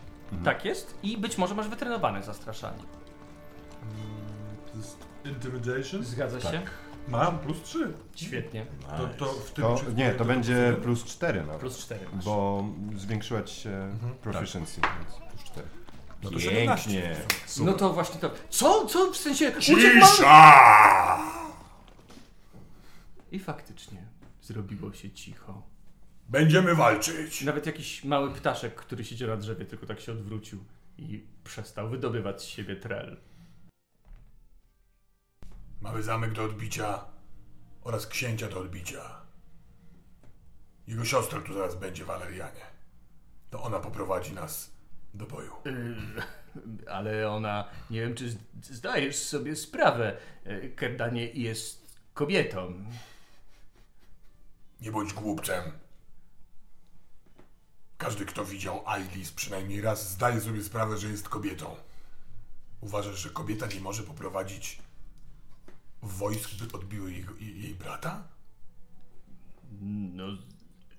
Tak jest? I być może masz wytrenowane zastraszanie. To jest Intimidation? Zgadza się? Mam plus 3. Świetnie. To, to w tym To, nie, to to będzie plus plus 4 nawet. Plus 4 masz. Bo zwiększyła ci się proficiency, więc plus 4. No to Pięknie. No to właśnie to. Co? Co? W sensie... uciekł Cisza! I faktycznie zrobiło się cicho. Będziemy walczyć. Nawet jakiś mały ptaszek, który siedział na drzewie, tylko tak się odwrócił i przestał wydobywać z siebie trel. Mamy zamek do odbicia oraz księcia do odbicia. Jego siostra tu zaraz będzie, Walerianie. To ona poprowadzi nas do boju. Yy, ale ona, nie wiem, czy zdajesz sobie sprawę, yy, Kerdanie jest kobietą. Nie bądź głupcem. Każdy, kto widział Ailis przynajmniej raz, zdaje sobie sprawę, że jest kobietą. Uważasz, że kobieta nie może poprowadzić wojsk, by odbiły jej, jej, jej brata? No,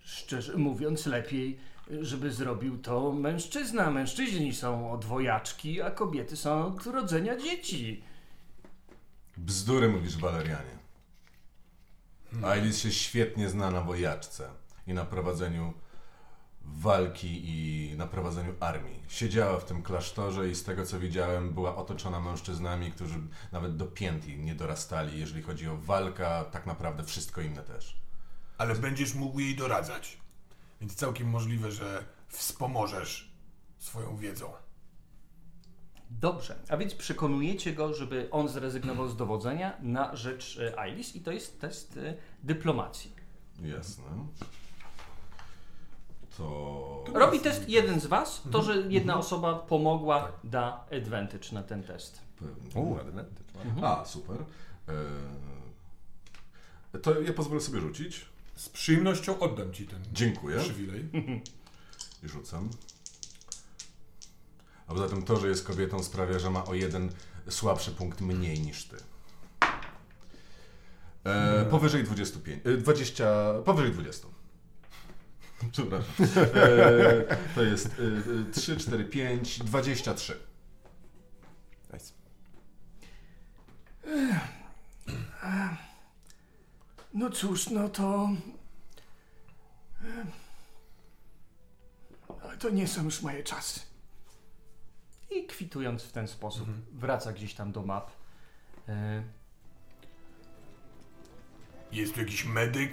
szczerze mówiąc, lepiej, żeby zrobił to mężczyzna. Mężczyźni są od wojaczki, a kobiety są od rodzenia dzieci. Bzdury mówisz, Walerianie. Ailis się świetnie zna na wojaczce i na prowadzeniu walki i na prowadzeniu armii. Siedziała w tym klasztorze i z tego co widziałem była otoczona mężczyznami, którzy nawet do pięt jej nie dorastali, jeżeli chodzi o walkę, a tak naprawdę wszystko inne też. Ale będziesz mógł jej doradzać. Więc całkiem możliwe, że wspomożesz swoją wiedzą. Dobrze, a więc przekonujecie go, żeby on zrezygnował z dowodzenia na rzecz e, Ailis i to jest test e, dyplomacji. Jasne. To... Robi test jeden z was, to, że jedna osoba pomogła, da advantage na ten test. Pewnie. U, advantage. Mhm. A, super. E, To ja pozwolę sobie rzucić. Z przyjemnością oddam ci ten Dziękuję. przywilej. I rzucam. A poza tym to, że jest kobietą sprawia, że ma o jeden słabszy punkt mniej niż ty. E, powyżej 25. E, 20. Powyżej 20. Przepraszam. E, to jest e, e, 3, 4, 5, 23. Nice. No cóż, no to. Ale to nie są już moje czasy. I kwitując w ten sposób, wraca gdzieś tam do map. E, Jest tu jakiś medyk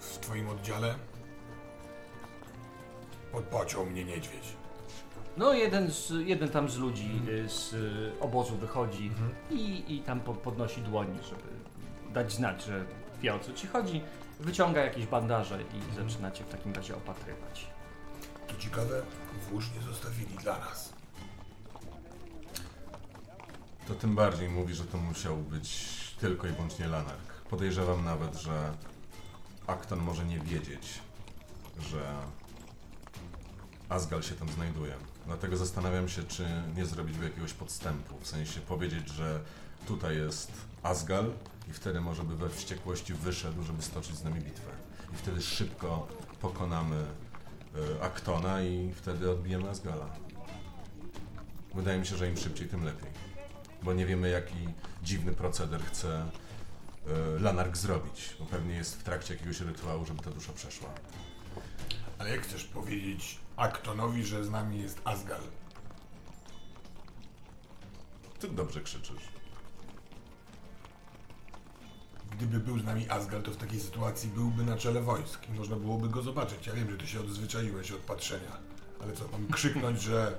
w twoim oddziale? Podpociął mnie niedźwiedź. No, jeden, z, jeden tam z ludzi y, z y, obozu wychodzi i, i tam po, podnosi dłoni, żeby dać znać, że wie o co ci chodzi. Wyciąga jakieś bandaże i zaczynacie w takim razie opatrywać. Co ciekawe, włóż nie zostawili dla nas. To tym bardziej mówi, że to musiał być tylko i wyłącznie Lanark. Podejrzewam nawet, że Akton może nie wiedzieć, że Asgal się tam znajduje. Dlatego zastanawiam się, czy nie zrobić mu jakiegoś podstępu. W sensie powiedzieć, że tutaj jest Asgal i wtedy może by we wściekłości wyszedł, żeby stoczyć z nami bitwę. I wtedy szybko pokonamy y, Aktona i wtedy odbijemy Asgala. Wydaje mi się, że im szybciej, tym lepiej. Bo nie wiemy, jaki dziwny proceder chce y, Lanark zrobić. Bo pewnie jest w trakcie jakiegoś rytuału, żeby ta dusza przeszła. Ale jak chcesz powiedzieć Aktonowi, że z nami jest Asgal? Ty dobrze krzyczysz. Gdyby był z nami Asgal, to w takiej sytuacji byłby na czele wojsk i można byłoby go zobaczyć. Ja wiem, że ty się odzwyczaiłeś od patrzenia. Ale co, mam krzyknąć, że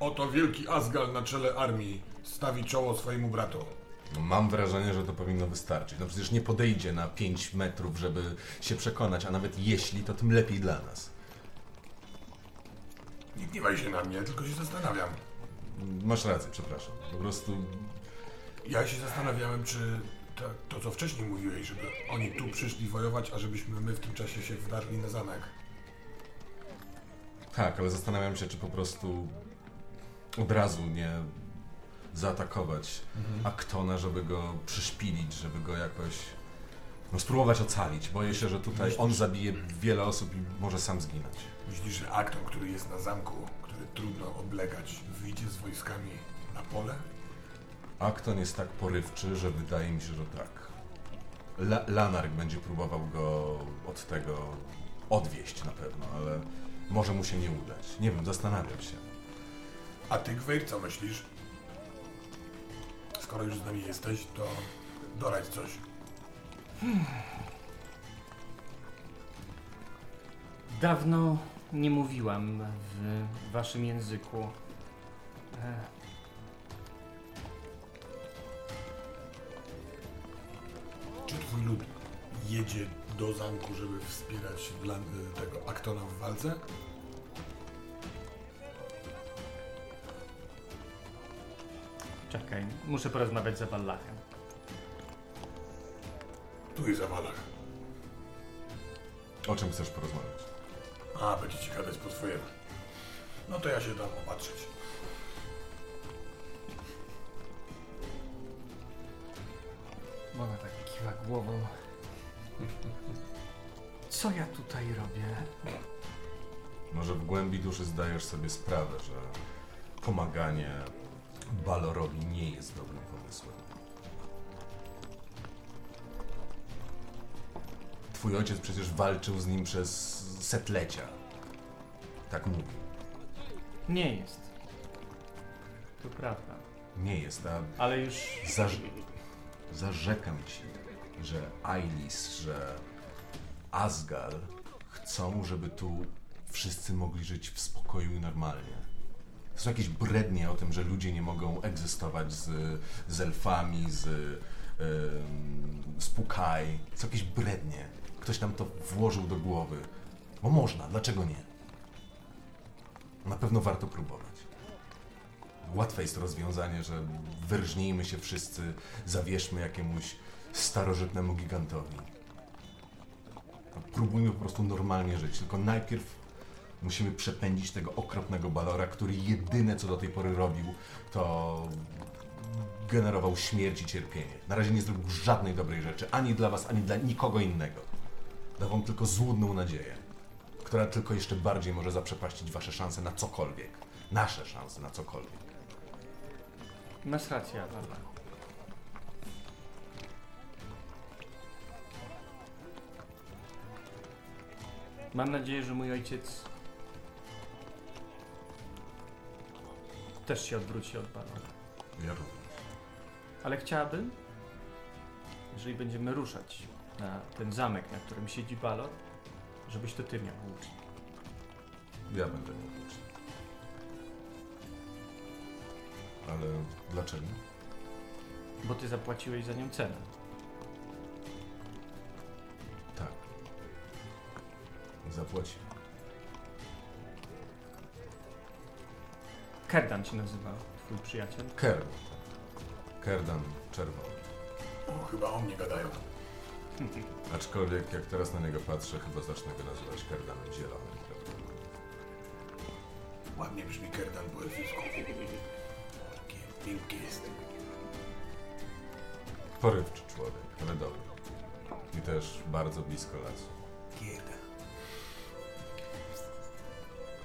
oto wielki Asgal na czele armii stawi czoło swojemu bratu. No, mam wrażenie, że to powinno wystarczyć. No przecież nie podejdzie na 5 metrów, żeby się przekonać, a nawet jeśli, to tym lepiej dla nas. Nie gniewaj się na mnie, tylko się zastanawiam. Masz rację, przepraszam. Po prostu Ja się zastanawiałem, czy to, to co wcześniej mówiłeś, żeby oni tu przyszli wojować, a żebyśmy my w tym czasie się wdarli na zamek. tak, ale zastanawiam się, czy po prostu od razu nie zaatakować Aktona, żeby go przyszpilić, żeby go jakoś no, spróbować ocalić. Boję się, że tutaj on zabije wiele osób i może sam zginąć. Myślisz, że Akton, który jest na zamku, który trudno oblegać, wyjdzie z wojskami na pole? Akton jest tak porywczy, że wydaje mi się, że tak. La Lanark będzie próbował go od tego odwieść na pewno, ale może mu się nie udać. Nie wiem, zastanawiam się. A ty, Gwejr, co myślisz? Skoro już z nami jesteś, to doradź coś. Dawno nie mówiłam w waszym języku. E, Czy twój lud jedzie do zamku, żeby wspierać dla, tego Aktona w walce? czekaj, muszę porozmawiać z Awallachem. Tu jest Awalach. O czym chcesz porozmawiać? A, będzie ci gadać po twojemu. No to ja się dam opatrzyć. Ona tak kiwa głową. Co ja tutaj robię? Może w głębi duszy zdajesz sobie sprawę, że pomaganie Balorowi nie jest dobrym pomysłem. Twój ojciec przecież walczył z nim przez setlecia. Tak mówi. Nie jest. To prawda. Nie jest, a Ale już. Zarz... Zarzekam ci, że Ailis, że Asgal chcą, żeby tu wszyscy mogli żyć w spokoju i normalnie. To są jakieś brednie o tym, że ludzie nie mogą egzystować z, z elfami, z, ym, z Pukaj. To są jakieś brednie. Ktoś nam to włożył do głowy. Bo można, dlaczego nie? Na pewno warto próbować. Łatwe jest rozwiązanie, że wyrżnijmy się wszyscy, zawierzmy jakiemuś starożytnemu gigantowi. No, Próbujmy po prostu normalnie żyć, tylko najpierw musimy przepędzić tego okropnego balora, który jedyne co do tej pory robił, to generował śmierć i cierpienie. Na razie nie zrobił żadnej dobrej rzeczy, ani dla was, ani dla nikogo innego. Dał wam tylko złudną nadzieję, która tylko jeszcze bardziej może zaprzepaścić wasze szanse na cokolwiek. Nasze szanse na cokolwiek. Masz rację, Awallach. Mam nadzieję, że mój ojciec też się odwróci od Balona. Ja również. Ale chciałabym, jeżeli będziemy ruszać na ten zamek, na którym siedzi Balon, żebyś to ty miał włócznie. Ja będę miał włócznie. Ale dlaczego? Bo ty zapłaciłeś za nią cenę. Tak. Zapłaciłem. Kerdan się nazywa, twój przyjaciel. Ker. Kerdan czerwony. O, chyba o mnie gadają. Aczkolwiek jak teraz na niego patrzę, chyba zacznę go nazywać Kerdanem zielonym. prawda? Ładnie brzmi Kerdan po elfisku. Takie pięknie jest. Porywczy człowiek, ale dobry. I też bardzo blisko lasu. Kerdan.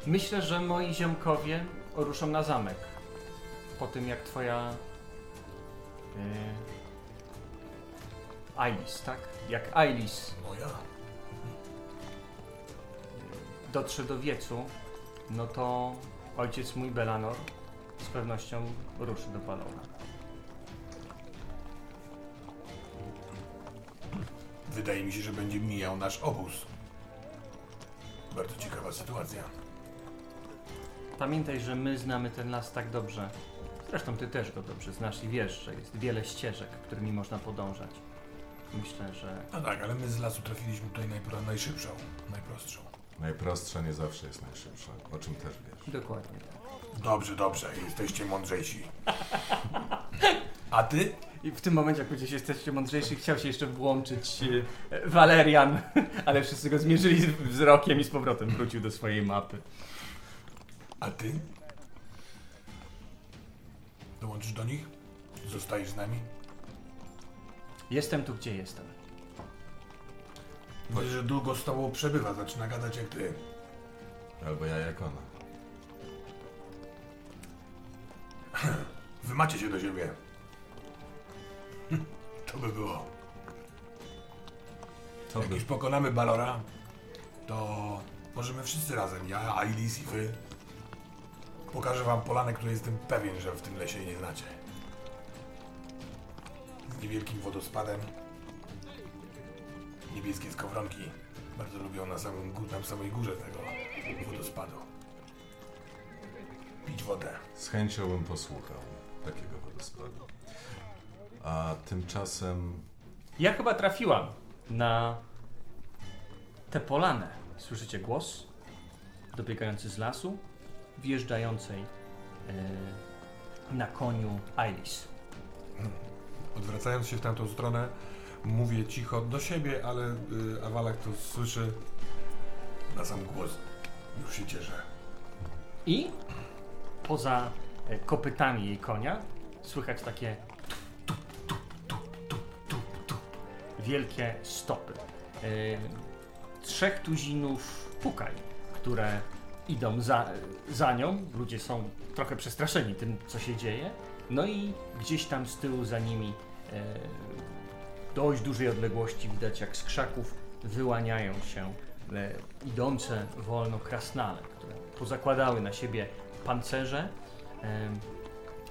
Myślę, że moi ziomkowie ruszą na zamek. Po tym jak twoja. Yy, Ailis, tak? Jak Ailis Moja? dotrze do wiecu, no to ojciec mój Belanor z pewnością ruszy do Palona. Wydaje mi się, że będzie mijał nasz obóz. Bardzo ciekawa sytuacja. Pamiętaj, że my znamy ten las tak dobrze. Zresztą ty też go dobrze znasz i wiesz, że jest wiele ścieżek, którymi można podążać. Myślę, że No tak, ale my z lasu trafiliśmy tutaj najpro, najszybszą, najprostszą. Najprostsza nie zawsze jest najszybsza, o czym też wiesz. dokładnie tak. Dobrze, dobrze, jesteście mądrzejsi. A ty? I w tym momencie, jak gdzieś jesteście mądrzejsi, chciał się jeszcze włączyć e, Valerian, ale wszyscy go zmierzyli wzrokiem i z powrotem wrócił do swojej mapy. A ty? Dołączysz do nich? Zostajesz z nami? Jestem tu, gdzie jestem. Widzę, że długo z tobą przebywa, zaczyna gadać jak ty. Albo ja jak ona. Wy macie się do siebie. Hm, To by było. To Jak by... już pokonamy Balora, to możemy wszyscy razem, ja, Ailis i wy. Pokażę wam polanę, której jestem pewien, że w tym lesie jej nie znacie. Niewielkim wodospadem. Niebieskie skowronki bardzo lubią na, samym, na samej górze tego wodospadu. Pić wodę. Z chęcią bym posłuchał takiego wodospadu. A tymczasem Ja chyba trafiłam na tę polanę. Słyszycie głos dobiegający z lasu, wjeżdżającej e, na koniu Ailis. Odwracając się w tamtą stronę, mówię cicho do siebie, ale y, Awalak to słyszy. Na sam głos. Już się cieszę. I poza e, kopytami jej konia słychać takie wielkie stopy. E, trzech tuzinów pukaj, które idą za, za nią. Ludzie są trochę przestraszeni tym, co się dzieje. No i gdzieś tam z tyłu za nimi e, dość dużej odległości widać, jak z krzaków wyłaniają się e, idące wolno krasnale, które pozakładały na siebie pancerze e,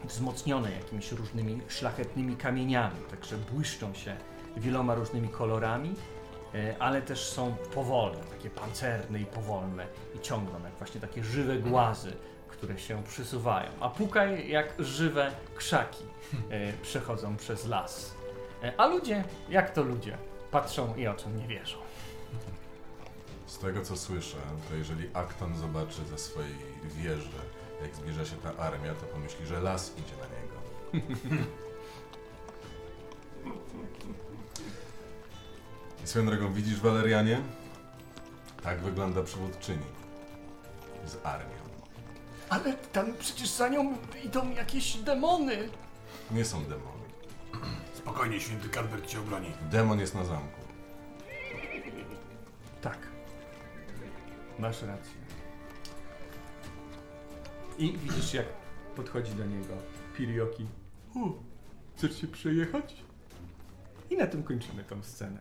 wzmocnione jakimiś różnymi szlachetnymi kamieniami, także błyszczą się wieloma różnymi kolorami, e, ale też są powolne, takie pancerne i powolne i ciągną jak właśnie takie żywe głazy, które się przysuwają, a pukaj jak żywe krzaki e, przechodzą przez las. E, A ludzie, jak to ludzie, patrzą i oczom nie wierzą. z tego co słyszę, to jeżeli Akton zobaczy ze swojej wieży, jak zbliża się ta armia, to pomyśli, że las idzie na niego. I swoją drogą, widzisz Walerianie? Tak wygląda przywódczyni z armią. Ale tam przecież za nią idą jakieś demony. Nie są demony. Spokojnie, święty Kadbert cię obroni. Demon jest na zamku. Tak. Masz rację. I widzisz, jak podchodzi do niego Pirioki. U, chcesz się przejechać? I na tym kończymy tą scenę.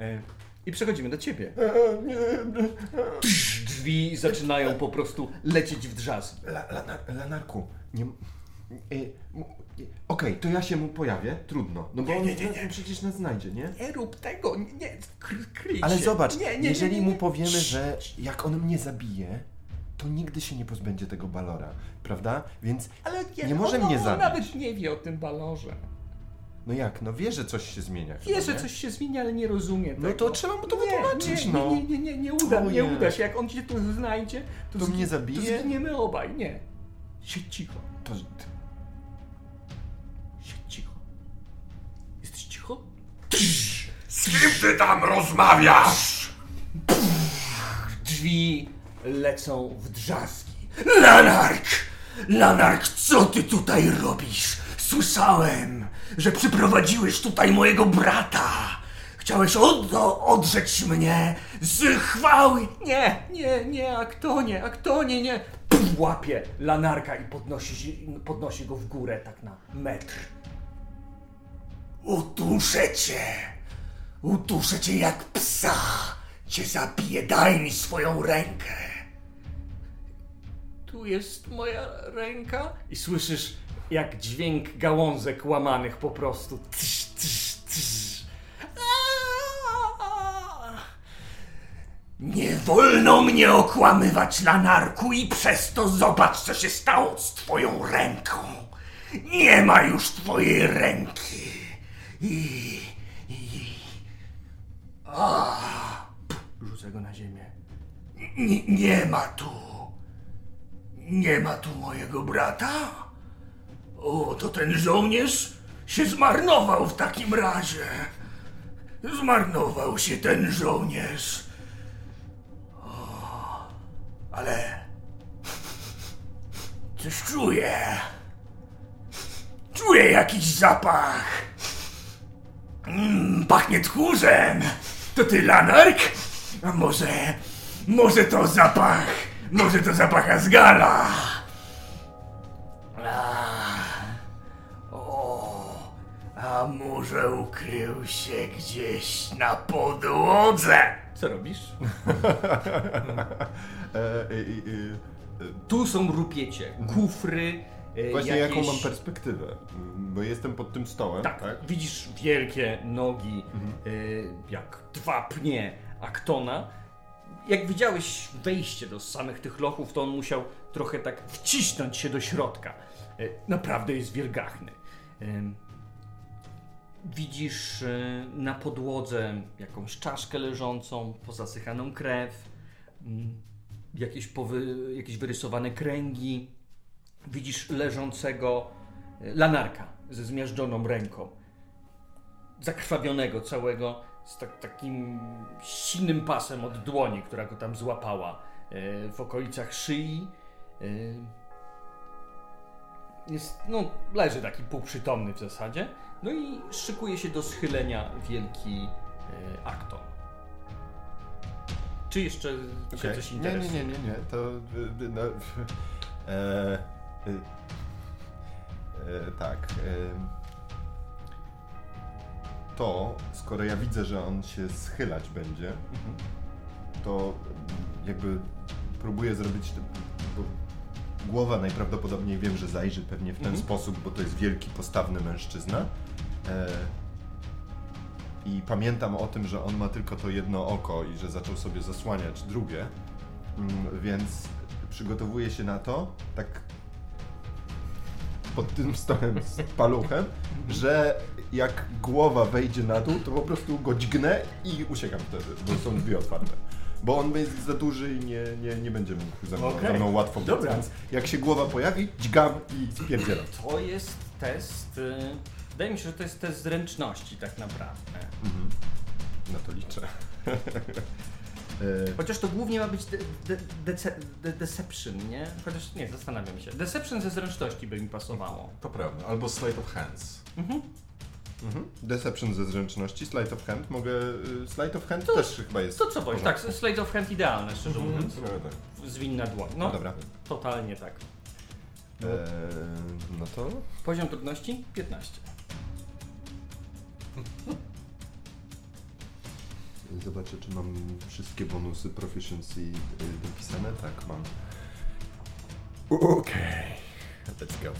E, I przechodzimy do ciebie. Drzwi zaczynają po prostu lecieć w drzazgi. La, la, Lanarku, nie... Okej, to ja się mu pojawię, trudno. No bo Nie, on nie, nie, nie. przecież nas znajdzie, nie? Nie rób tego, nie, kry, kryj Ale zobacz, nie, nie, nie, jeżeli nie, mu nie. powiemy, że jak on mnie zabije, to nigdy się nie pozbędzie tego balora, prawda? Więc Ale nie może on, mnie on zabić. nawet nie wie o tym balorze. No jak, no wie, że coś się zmienia. Wie, chyba, że coś się zmienia, ale nie rozumie tego. No to trzeba mu to nie, wytłumaczyć, nie, no. Nie, nie, nie, nie uda, nie nie. uda się. Jak on cię tu znajdzie, to, To zgi- mnie zabije? To zginiemy obaj, nie. Siedź cicho. To, Siedź cicho. Jesteś cicho? Z kim ty tam rozmawiasz? Drzwi lecą w drzazgi. Lanark! Lanark, co ty tutaj robisz? Słyszałem, że przyprowadziłeś tutaj mojego brata. Chciałeś od, odrzeć mnie z chwały. Nie, nie, nie, Aktonie, Aktonie, nie. Pff, łapie Lanarka i podnosi, podnosi go w górę tak na metr. Utuszę cię. Utuszę cię jak psa. Cię zabiję, daj mi swoją rękę. Tu jest moja ręka. I słyszysz jak dźwięk gałązek łamanych po prostu. Tsz, tsz, tsz. Nie wolno mnie okłamywać, Lanarku, i przez to zobacz, co się stało z twoją ręką. Nie ma już twojej ręki. I... i... A, rzucę go na ziemię. Nie, nie ma tu. Nie ma tu mojego brata? O, to ten żołnierz się zmarnował w takim razie. Zmarnował się ten żołnierz. O, ale coś czuję. Czuję jakiś zapach. Mm, pachnie tchórzem. To ty, Lanark? A może... Może to zapach... Może to zapach Azgala? A, a może ukrył się gdzieś na podłodze? Co robisz? e, e, e, Tu są rupiecie, kufry, właśnie jakieś... jaką mam perspektywę? Bo jestem pod tym stołem, Tak, tak? widzisz wielkie nogi, e, jak dwa pnie Aktona. Jak widziałeś wejście do samych tych lochów, to on musiał trochę tak wcisnąć się do środka. Naprawdę jest wielgachny. Widzisz e, na podłodze jakąś czaszkę leżącą, pozasychaną krew, mm, jakieś, powy, jakieś wyrysowane kręgi. Widzisz leżącego e, lanarka ze zmiażdżoną ręką. Zakrwawionego całego, z tak, takim silnym pasem od dłoni, która go tam złapała e, w okolicach szyi. Jest, no, leży taki półprzytomny w zasadzie. No i szykuje się do schylenia wielki e, Akton. Czy jeszcze cię Okej. coś Nie, interesuje? nie, nie, nie, nie. To. y, y, No, e, y, e, tak. E, to, skoro ja widzę, że on się schylać będzie, to jakby próbuję zrobić. Bo głowa najprawdopodobniej wiem, że zajrzy pewnie w ten Mhm. sposób, bo to jest wielki, postawny mężczyzna. E, i pamiętam o tym, że on ma tylko to jedno oko i że zaczął sobie zasłaniać drugie, Mm, więc przygotowuję się na to, tak pod tym stołem z paluchem, że jak głowa wejdzie na dół, to po prostu go dźgnę i uciekam wtedy, bo są drzwi otwarte. Bo on jest za duży i nie, nie, nie będzie mógł ze mną, Okej. ze mną łatwo biec, Dobra. więc jak się głowa pojawi, dźgam i spierdzielam. To jest test. y, Wydaje mi się, że to jest test zręczności tak naprawdę. Na to liczę. E, Chociaż to głównie ma być de, de, dece- de, deception, nie? Chociaż nie, zastanawiam się. Deception ze zręczności by mi pasowało. To prawda. Albo Slate of Hands. Mhm. Deception ze zręczności, Slide of Hand. Mogę. y, Slide of Hand To- też chyba jest. To co powiesz? Tak, Slate of Hand idealne, szczerze mówiąc. Trochę tak. Zwinna dłoń. No No, dobra. totalnie tak. E, no to. Poziom trudności 15. Zobaczę, czy mam wszystkie bonusy proficiency y, dopisane. Tak, mam. Okej. Let's go.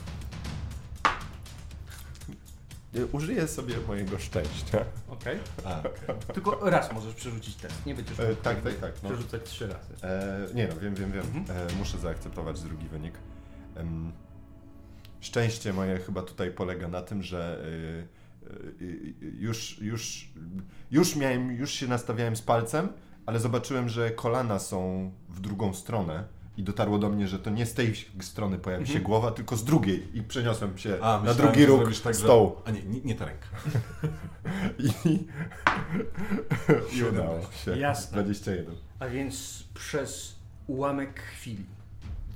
Y, Użyję sobie mojego szczęścia. Okej. A, Tylko raz możesz przerzucić test. Nie będziesz E, tak, tak, tak, no. Przerzucać trzy razy. E, nie no, wiem, wiem, wiem. E, muszę zaakceptować drugi wynik. Em, szczęście moje chyba tutaj polega na tym, że y, y, już, już, już miałem, już się nastawiałem z palcem, ale zobaczyłem, że kolana są w drugą stronę, i dotarło do mnie, że to nie z tej strony pojawi się głowa, tylko z drugiej i przeniosłem się A, na drugi że róg tak, że- stołu. A nie, nie, nie ta ręka. I, i udało się. Jasne. 21. A więc przez ułamek chwili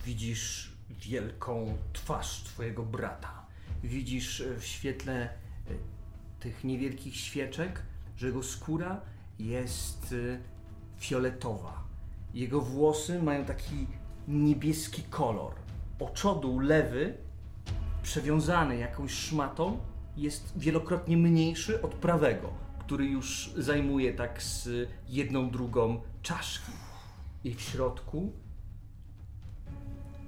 widzisz wielką twarz twojego brata. Widzisz e, w świetle e, tych niewielkich świeczek, że jego skóra jest e, fioletowa. Jego włosy mają taki niebieski kolor. Oczodół lewy, przewiązany jakąś szmatą, jest wielokrotnie mniejszy od prawego, który już zajmuje tak z jedną drugą czaszki. I w środku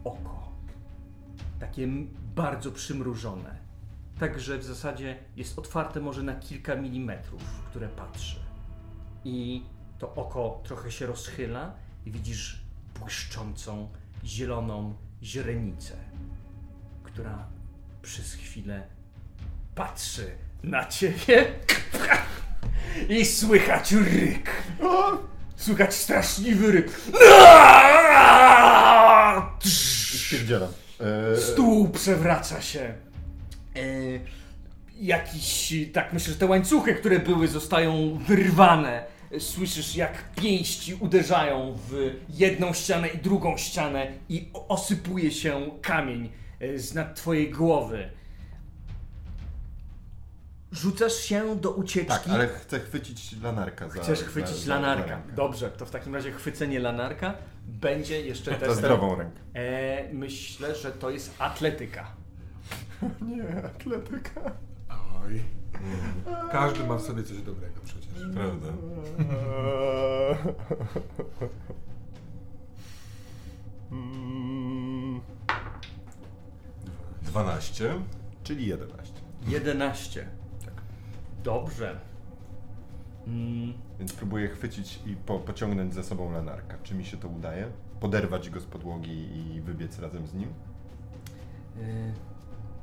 oko. Takie bardzo przymrużone. Także w zasadzie jest otwarte może na kilka milimetrów, które patrzy. I to oko trochę się rozchyla i widzisz błyszczącą, zieloną źrenicę, która przez chwilę patrzy na ciebie i słychać ryk. Słychać straszliwy ryk. Spierdzielam. E, Stół przewraca się. E, jakiś, tak myślę, że te łańcuchy, które były, zostają wyrwane. Słyszysz, jak pięści uderzają w jedną ścianę i drugą ścianę i osypuje się kamień e, z nad twojej głowy. Rzucasz się do ucieczki. tak, ale chcę chwycić lanarka. Za, Chcesz za- chwycić za- lanarka. za rękę. Dobrze, to w takim razie chwycenie lanarka będzie jeszcze Za testem. zdrową rękę. E, myślę, że to jest atletyka. Nie, atletyka. Oj. Każdy ma w sobie coś dobrego przecież. Prawda. 12. Czyli 11. 11. Tak. Dobrze. Mm, Więc próbuję chwycić i po, pociągnąć za sobą lanarka. Czy mi się to udaje? Poderwać go z podłogi i wybiec razem z nim? y,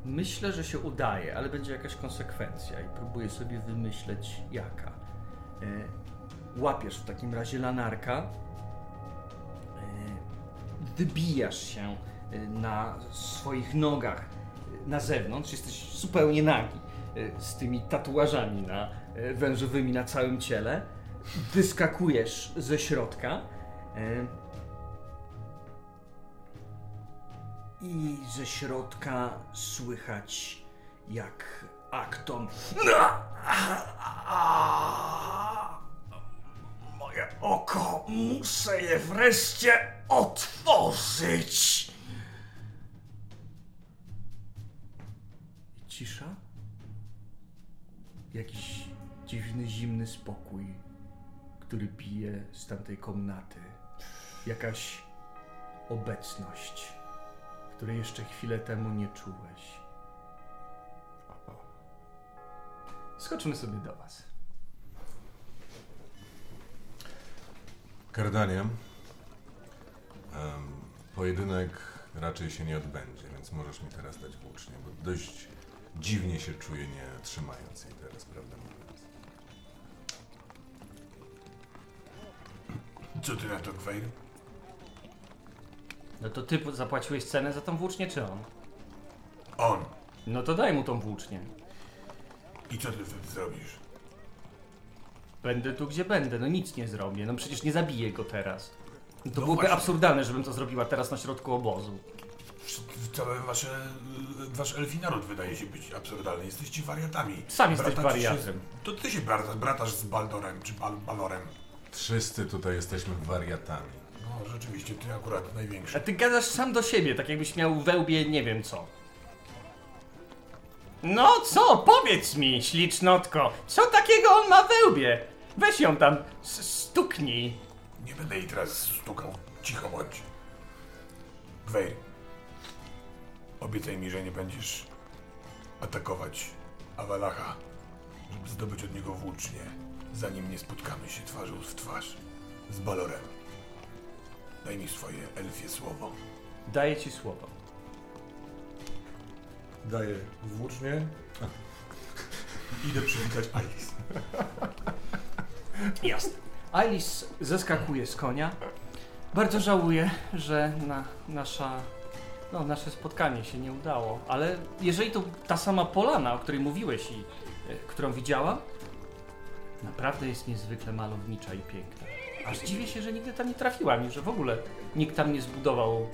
myślę, że się udaje, ale będzie jakaś konsekwencja i próbuję sobie wymyśleć jaka. Y, łapiesz w takim razie lanarka, y, wybijasz się y, na swoich nogach na zewnątrz, jesteś zupełnie nagi z tymi tatuażami na, wężowymi na całym ciele, wyskakujesz ze środka i ze środka słychać jak Akton moje oko muszę je wreszcie otworzyć. Cisza? Jakiś dziwny zimny spokój który bije z tamtej komnaty. Jakaś obecność której jeszcze chwilę temu nie czułeś. Skoczmy sobie do Was. Kardanie. em, pojedynek raczej się nie odbędzie, więc możesz mi teraz dać włócznie, bo dość dziwnie się czuję nie trzymając jej teraz, prawda mówiąc. Co ty na to, Kwejr? No to ty zapłaciłeś cenę za tą włócznię, czy on? On. No to daj mu tą włócznię. I co ty wtedy zrobisz? Będę tu, gdzie będę. No nic nie zrobię. No przecież nie zabiję go teraz. No to No byłoby właśnie. absurdalne, żebym to zrobiła teraz na środku obozu. Całe wasze, wasz elfi naród wydaje się być absurdalny. Jesteście wariatami. Sam jesteś się wariatem. Z, to ty się brata, bratasz z Baldorem czy Bal, Balorem. Wszyscy tutaj jesteśmy wariatami. No rzeczywiście, ty akurat A największy. ty gadasz sam do siebie, tak jakbyś miał we łbie nie wiem co. No co, powiedz mi, ślicznotko, co takiego on ma we łbie? Weź ją tam, stuknij. Nie będę jej teraz stukał. Cicho bądź. Kwejr. Obiecaj mi, że nie będziesz atakować Awalacha, żeby zdobyć od niego włócznie, zanim nie spotkamy się twarzą w twarz z Balorem. Daj mi swoje elfie słowo. Daję ci słowo. Daję włócznie. Idę przywitać Alice. Jasne. Alice zeskakuje z konia, Bardzo żałuję, że na, nasza, no, nasze spotkanie się nie udało, ale jeżeli to ta sama polana, o której mówiłeś i e, którą widziałam, naprawdę jest niezwykle malownicza i piękna. Aż dziwię się, że nigdy tam nie trafiłam i że w ogóle nikt tam nie zbudował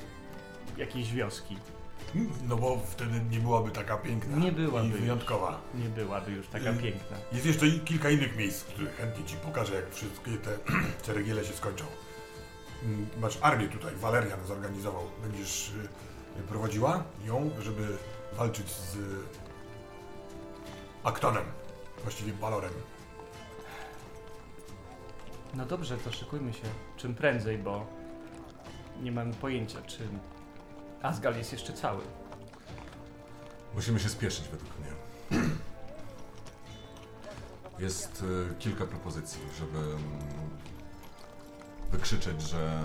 jakiejś wioski. No bo wtedy nie byłaby taka piękna. Nie byłaby I już. wyjątkowa. Nie byłaby już taka Y, piękna. Jest jeszcze kilka innych miejsc, których chętnie ci pokażę, jak wszystkie te ceregiele się skończą. Mm, Masz armię tutaj, Walerian zorganizował. Będziesz y, prowadziła ją, żeby walczyć z Aktonem, właściwie Balorem. No dobrze, to szykujmy się czym prędzej, bo nie mamy pojęcia, czy Asgal jest jeszcze cały. Musimy się spieszyć według mnie. Jest y, kilka propozycji, żeby mm, wykrzyczeć, że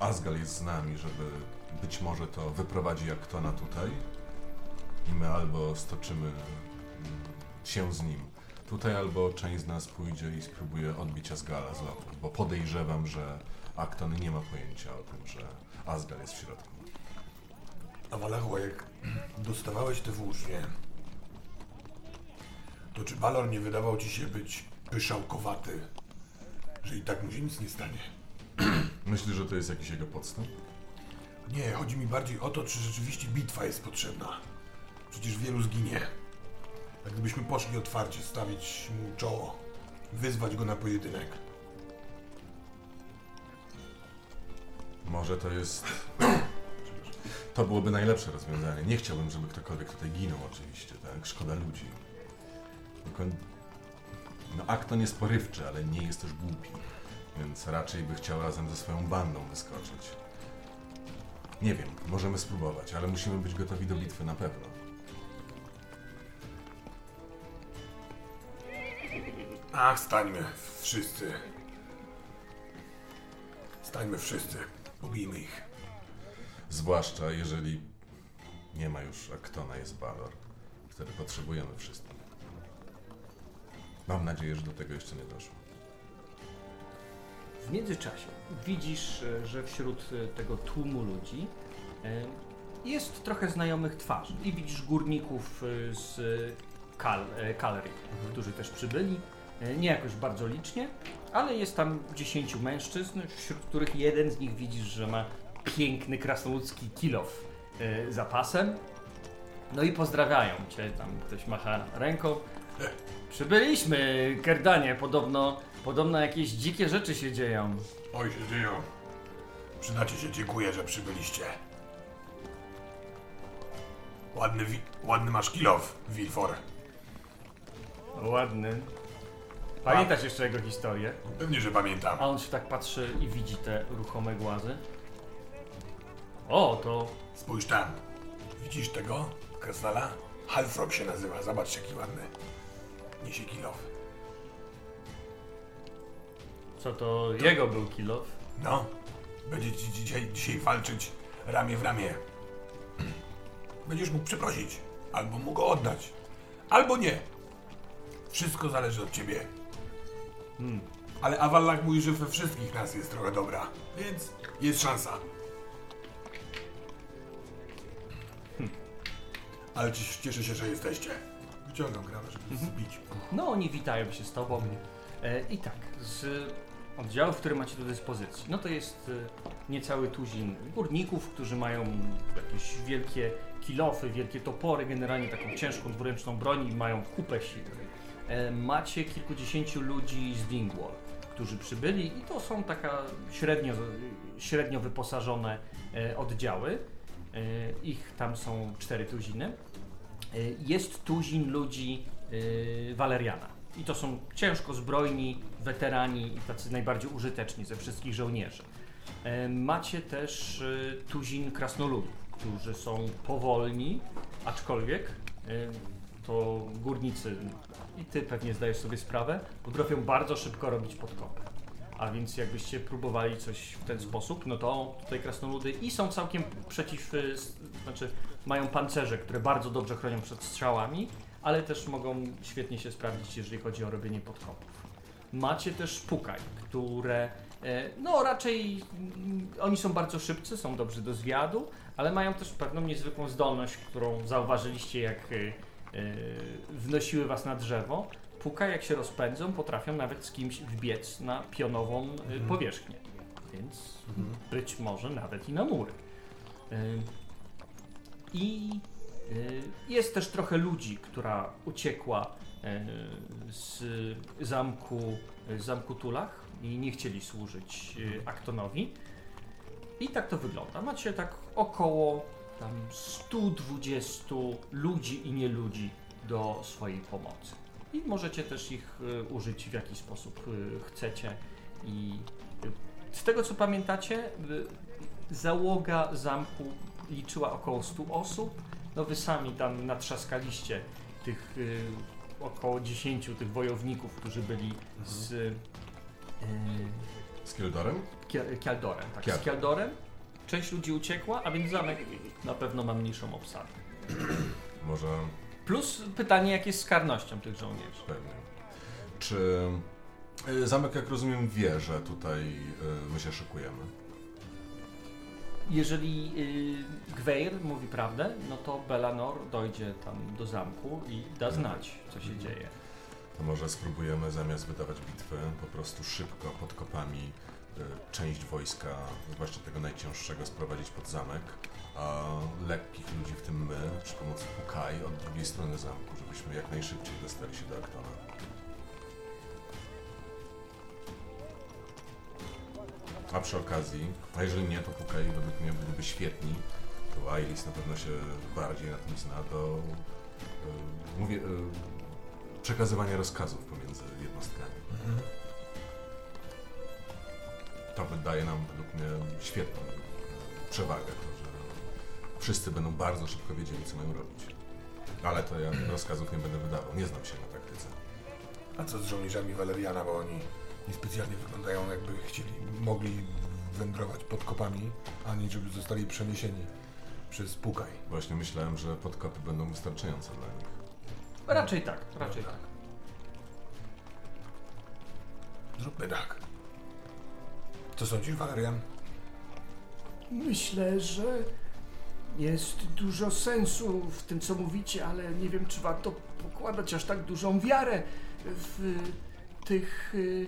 Asgal jest z nami, żeby być może to wyprowadzi Aktona tutaj i my albo stoczymy mm, się z nim tutaj, albo część z nas pójdzie i spróbuje odbić Asgala z lotu, bo podejrzewam, że Akton nie ma pojęcia o tym, że Asgal jest w środku. A Walachu, jak dostawałeś te włócznie, to czy Balor nie wydawał ci się być pyszałkowaty, że i tak mu się nic nie stanie? Myślisz, że to jest jakiś jego podstęp? Nie, chodzi mi bardziej o to, czy rzeczywiście bitwa jest potrzebna. Przecież wielu zginie. A gdybyśmy poszli otwarcie, stawić mu czoło, wyzwać go na pojedynek. Może to jest. To byłoby najlepsze rozwiązanie. Nie chciałbym, żeby ktokolwiek tutaj ginął, oczywiście, tak? Szkoda ludzi. Tylko. No, Akton jest porywczy, ale nie jest też głupi. Więc raczej by chciał razem ze swoją bandą wyskoczyć. Nie wiem, możemy spróbować, ale musimy być gotowi do bitwy na pewno. Ach, stańmy wszyscy. Stańmy wszyscy. Pobijmy ich. Zwłaszcza jeżeli nie ma już Aktona, jest Balor. Wtedy potrzebujemy wszystkich. Mam nadzieję, że do tego jeszcze nie doszło. W międzyczasie widzisz, e, że wśród e, tego tłumu ludzi e, jest trochę znajomych twarzy. I widzisz górników z Kal, Kalery, którzy też przybyli. E, Nie jakoś bardzo licznie, ale jest tam 10 mężczyzn, wśród których jeden z nich widzisz, że ma piękny krasnoludzki kilof e, za pasem. No i pozdrawiają cię, tam ktoś macha ręką. Przybyliśmy, Kerdanie, podobno, podobno jakieś dzikie rzeczy się dzieją. Oj, się dzieją. Przydacie się, dziękuję, że przybyliście. Ładny, ładny masz kilof, Wilfor. Ładny. Pamiętasz jeszcze jego historię? Pewnie, że pamiętam. A on się tak patrzy i widzi te ruchome głazy. O, to Spójrz tam. Widzisz tego? Krasnala? Halfrog się nazywa. Zobacz, jaki ładny. Niesie kilof. co to jego był kilof? No, będzie ci dzisiaj, dzisiaj walczyć ramię w ramię. Będziesz mógł przeprosić, albo mu go oddać, albo nie. Wszystko zależy od ciebie. Hmm. Ale Awallach mówi, że we wszystkich nas jest trochę dobra, więc jest szansa. Ale ci- cieszę się, że jesteście. Wyciągam granat, żeby zbić. No, oni witają się z tobą. E, I tak, z oddziałów, które macie do dyspozycji, no to jest e, niecały tuzin górników, którzy mają jakieś wielkie kilofy, wielkie topory, generalnie taką ciężką dwuręczną broń i mają kupę siły. E, macie kilkudziesięciu ludzi z Dingwall, którzy przybyli i to są taka średnio, średnio wyposażone e, oddziały. E, ich tam są cztery tuziny. Jest tuzin ludzi Waleriana. I to są ciężko zbrojni weterani i tacy najbardziej użyteczni ze wszystkich żołnierzy. Macie też tuzin krasnoludów, którzy są powolni, aczkolwiek to górnicy, i ty pewnie zdajesz sobie sprawę, potrafią bardzo szybko robić podkopy. A więc jakbyście próbowali coś w ten sposób, no to tutaj krasnoludy i są całkiem przeciw, y, znaczy mają pancerze, które bardzo dobrze chronią przed strzałami, ale też mogą świetnie się sprawdzić, jeżeli chodzi o robienie podkopów. Macie też pukaj, które E, No raczej mm, oni są bardzo szybcy, są dobrzy do zwiadu, ale mają też pewną niezwykłą zdolność, którą zauważyliście jak e, wnosiły was na drzewo. Puka jak się rozpędzą, potrafią nawet z kimś wbiec na pionową e, powierzchnię. Więc być może nawet i na mury. E, I e, jest też trochę ludzi, która uciekła e, z zamku, z zamku Tulach i nie chcieli służyć e, Aktonowi. I tak to wygląda. Macie tak około tam 120 ludzi i nie ludzi do swojej pomocy. I możecie też ich e, użyć w jaki sposób e, chcecie. I e, z tego co pamiętacie, załoga zamku liczyła około 100 osób. No wy sami tam natrzaskaliście tych około 10 tych wojowników, którzy byli z y, Z Kialdorem. Tak, z. Część ludzi uciekła, a więc zamek na pewno ma mniejszą obsadę. Może Plus pytanie, jak jest z karnością tych żołnierzy. pewnie. Czy y, zamek, jak rozumiem, wie, że tutaj y, my się szykujemy? Jeżeli y, Gweir mówi prawdę, no to Belanor dojdzie tam do zamku i da znać, co się dzieje. To może spróbujemy zamiast wydawać bitwy po prostu szybko pod kopami część wojska, zwłaszcza tego najcięższego, sprowadzić pod zamek, a lekkich ludzi, w tym my, przy pomocy Pukai od drugiej strony zamku, żebyśmy jak najszybciej dostali się do Aktona. A przy okazji, a jeżeli nie, to Pukai według mnie byliby świetni, to Ailis na pewno się bardziej na tym zna, do y, mówię, y, przekazywania rozkazów pomiędzy jednostkami. To wydaje nam według mnie świetną przewagę, to, że wszyscy będą bardzo szybko wiedzieli, co mają robić. Ale to ja rozkazów nie będę wydawał, nie znam się na taktyce. A co z żołnierzami Waleriana, bo oni niespecjalnie wyglądają jakby chcieli, mogli wędrować pod kopami, ani żeby zostali przeniesieni przez Pukaj. Właśnie myślałem, że podkopy będą wystarczające dla nich. Raczej tak, raczej tak. Zróbmy tak. Co sądzisz, Walerian? Myślę, że jest dużo sensu w tym, co mówicie, ale nie wiem, czy warto pokładać aż tak dużą wiarę w tych y,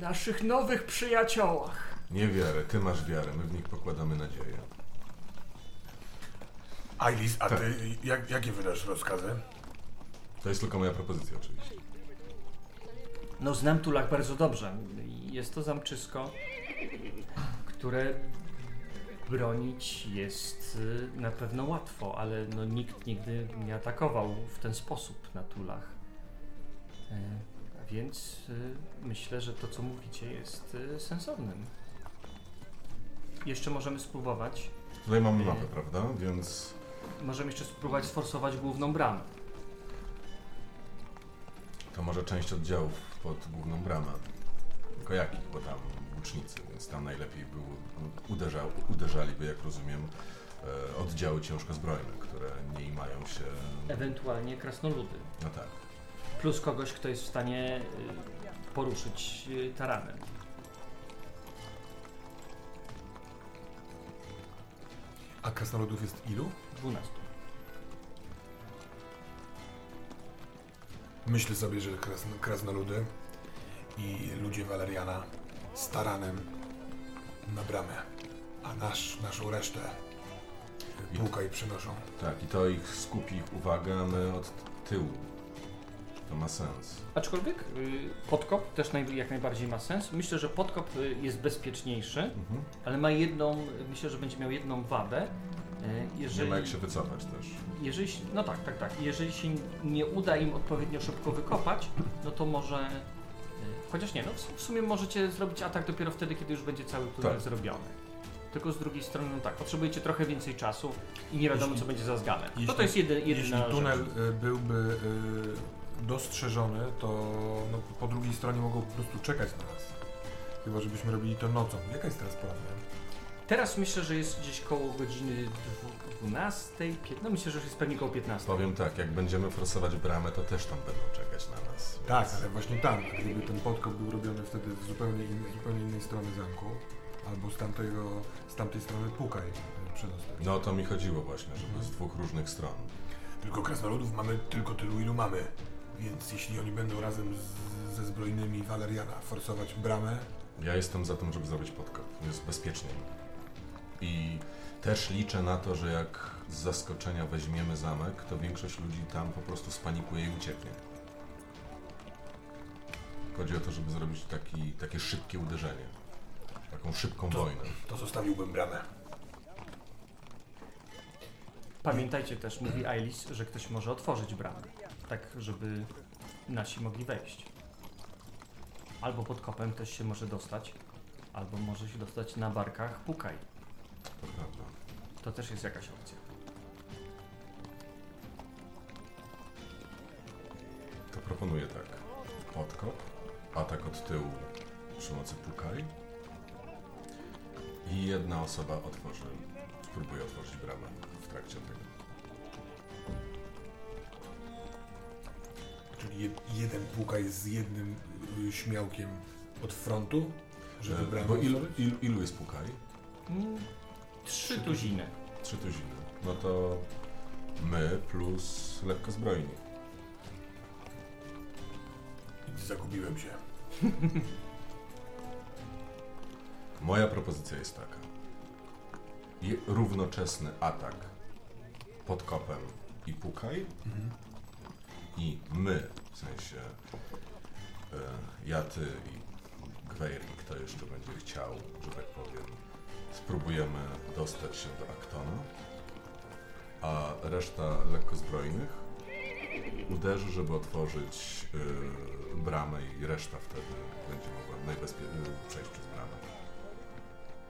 naszych nowych przyjaciołach. Nie wiarę, ty masz wiarę, my w nich pokładamy nadzieję. Ailis, a Tak. ty jak, jakie wydasz rozkazy? To jest tylko moja propozycja oczywiście. No znam Tulak bardzo dobrze. Jest to zamczysko, które bronić jest y, na pewno łatwo, ale no nikt nigdy nie atakował w ten sposób na Tulach. E, Więc y, myślę, że to co mówicie jest y, sensownym. Jeszcze możemy spróbować. Tutaj mamy mapę, prawda? Więc Możemy jeszcze spróbować sforsować główną bramę. to może część oddziałów pod główną bramę. Tylko jakich, bo tam łucznicy, więc tam najlepiej był, uderzał, uderzaliby, jak rozumiem, e, oddziały ciężko zbrojne, które nie imają się... Ewentualnie krasnoludy. No tak. Plus kogoś, kto jest w stanie y, poruszyć y, taranem. A krasnoludów jest ilu? 12. Myślę sobie, że krasn krasnoludy i ludzie Waleriana z taranem na bramę, a nasz, naszą resztę I- Pukaj przynoszą. Tak, i to ich skupi ich uwagę, a my od tyłu. To ma sens. Aczkolwiek y, podkop też naj, jak najbardziej ma sens. Myślę, że podkop y, jest bezpieczniejszy, Mhm. ale ma jedną, myślę, że będzie miał jedną wadę. Y, Nie Jeżeli, ma jak się wycofać też. jeżeli, się- no tak, tak, tak. Jeżeli się nie uda im odpowiednio szybko wykopać, no to może. Chociaż nie, no w- sumie możecie zrobić atak dopiero wtedy, kiedy już będzie cały tunel Tak. zrobiony. Tylko z drugiej strony, no tak, potrzebujecie trochę więcej czasu i nie wiadomo, Jeśli- co będzie za zganem. jeśli- No to jest jedy, Jeśli jedyna tunel rzecz. y, byłby y, dostrzeżony, to no, po drugiej stronie mogą po prostu czekać na nas. Chyba, żebyśmy robili to nocą. Jaka jest teraz pora? Teraz myślę, że jest gdzieś koło godziny 12, 15, no myślę, że już jest pewnie koło 15. Powiem tak, jak będziemy forsować bramę, to też tam będą czekać. Tak, ale właśnie tam, gdyby ten podkop był robiony wtedy z zupełnie, in, zupełnie innej strony zamku, albo z, tamtego, z tamtej strony pukaj e, przedostać. No o to mi chodziło właśnie, żeby z dwóch różnych stron. Tylko krasnoludów mamy tylko tylu, ilu mamy. Więc jeśli oni będą razem z, ze zbrojnymi Waleriana forsować bramę, Ja jestem za tym, żeby zrobić podkop. Jest bezpieczniej. I też liczę na to, że jak z zaskoczenia weźmiemy zamek, to większość ludzi tam po prostu spanikuje i ucieknie. Chodzi o to, żeby zrobić taki, takie szybkie uderzenie. Taką szybką To- wojnę. to zostawiłbym bramę. Pamiętajcie też, mówi Ailis, że ktoś może otworzyć bramę, tak żeby nasi mogli wejść. Albo pod kopem ktoś się może dostać, albo może się dostać na barkach pukaj. To prawda. To też jest jakaś opcja. To proponuję tak. Podkop, atak od tyłu przy mocy pukaj i jedna osoba otworzy, spróbuje otworzyć bramę w trakcie tego. Czyli je, jeden pukaj z jednym y, śmiałkiem od frontu, żeby E, bramę Bo ilu, otworzyć? ilu, ilu jest pukaj? Mm, Trzy tuziny. Trzy tuziny. No to my plus lekko zbrojni. Zagubiłem się. Moja propozycja jest taka. Je, równoczesny atak pod kopem i pukaj i my, w sensie e, ja, ty i Gweirik, kto jeszcze będzie chciał, że tak powiem, spróbujemy dostać się do Aktona, a reszta lekkozbrojnych uderzy, żeby otworzyć y, bramę i reszta wtedy będzie mogła najbezpieczniej przejść przez bramę.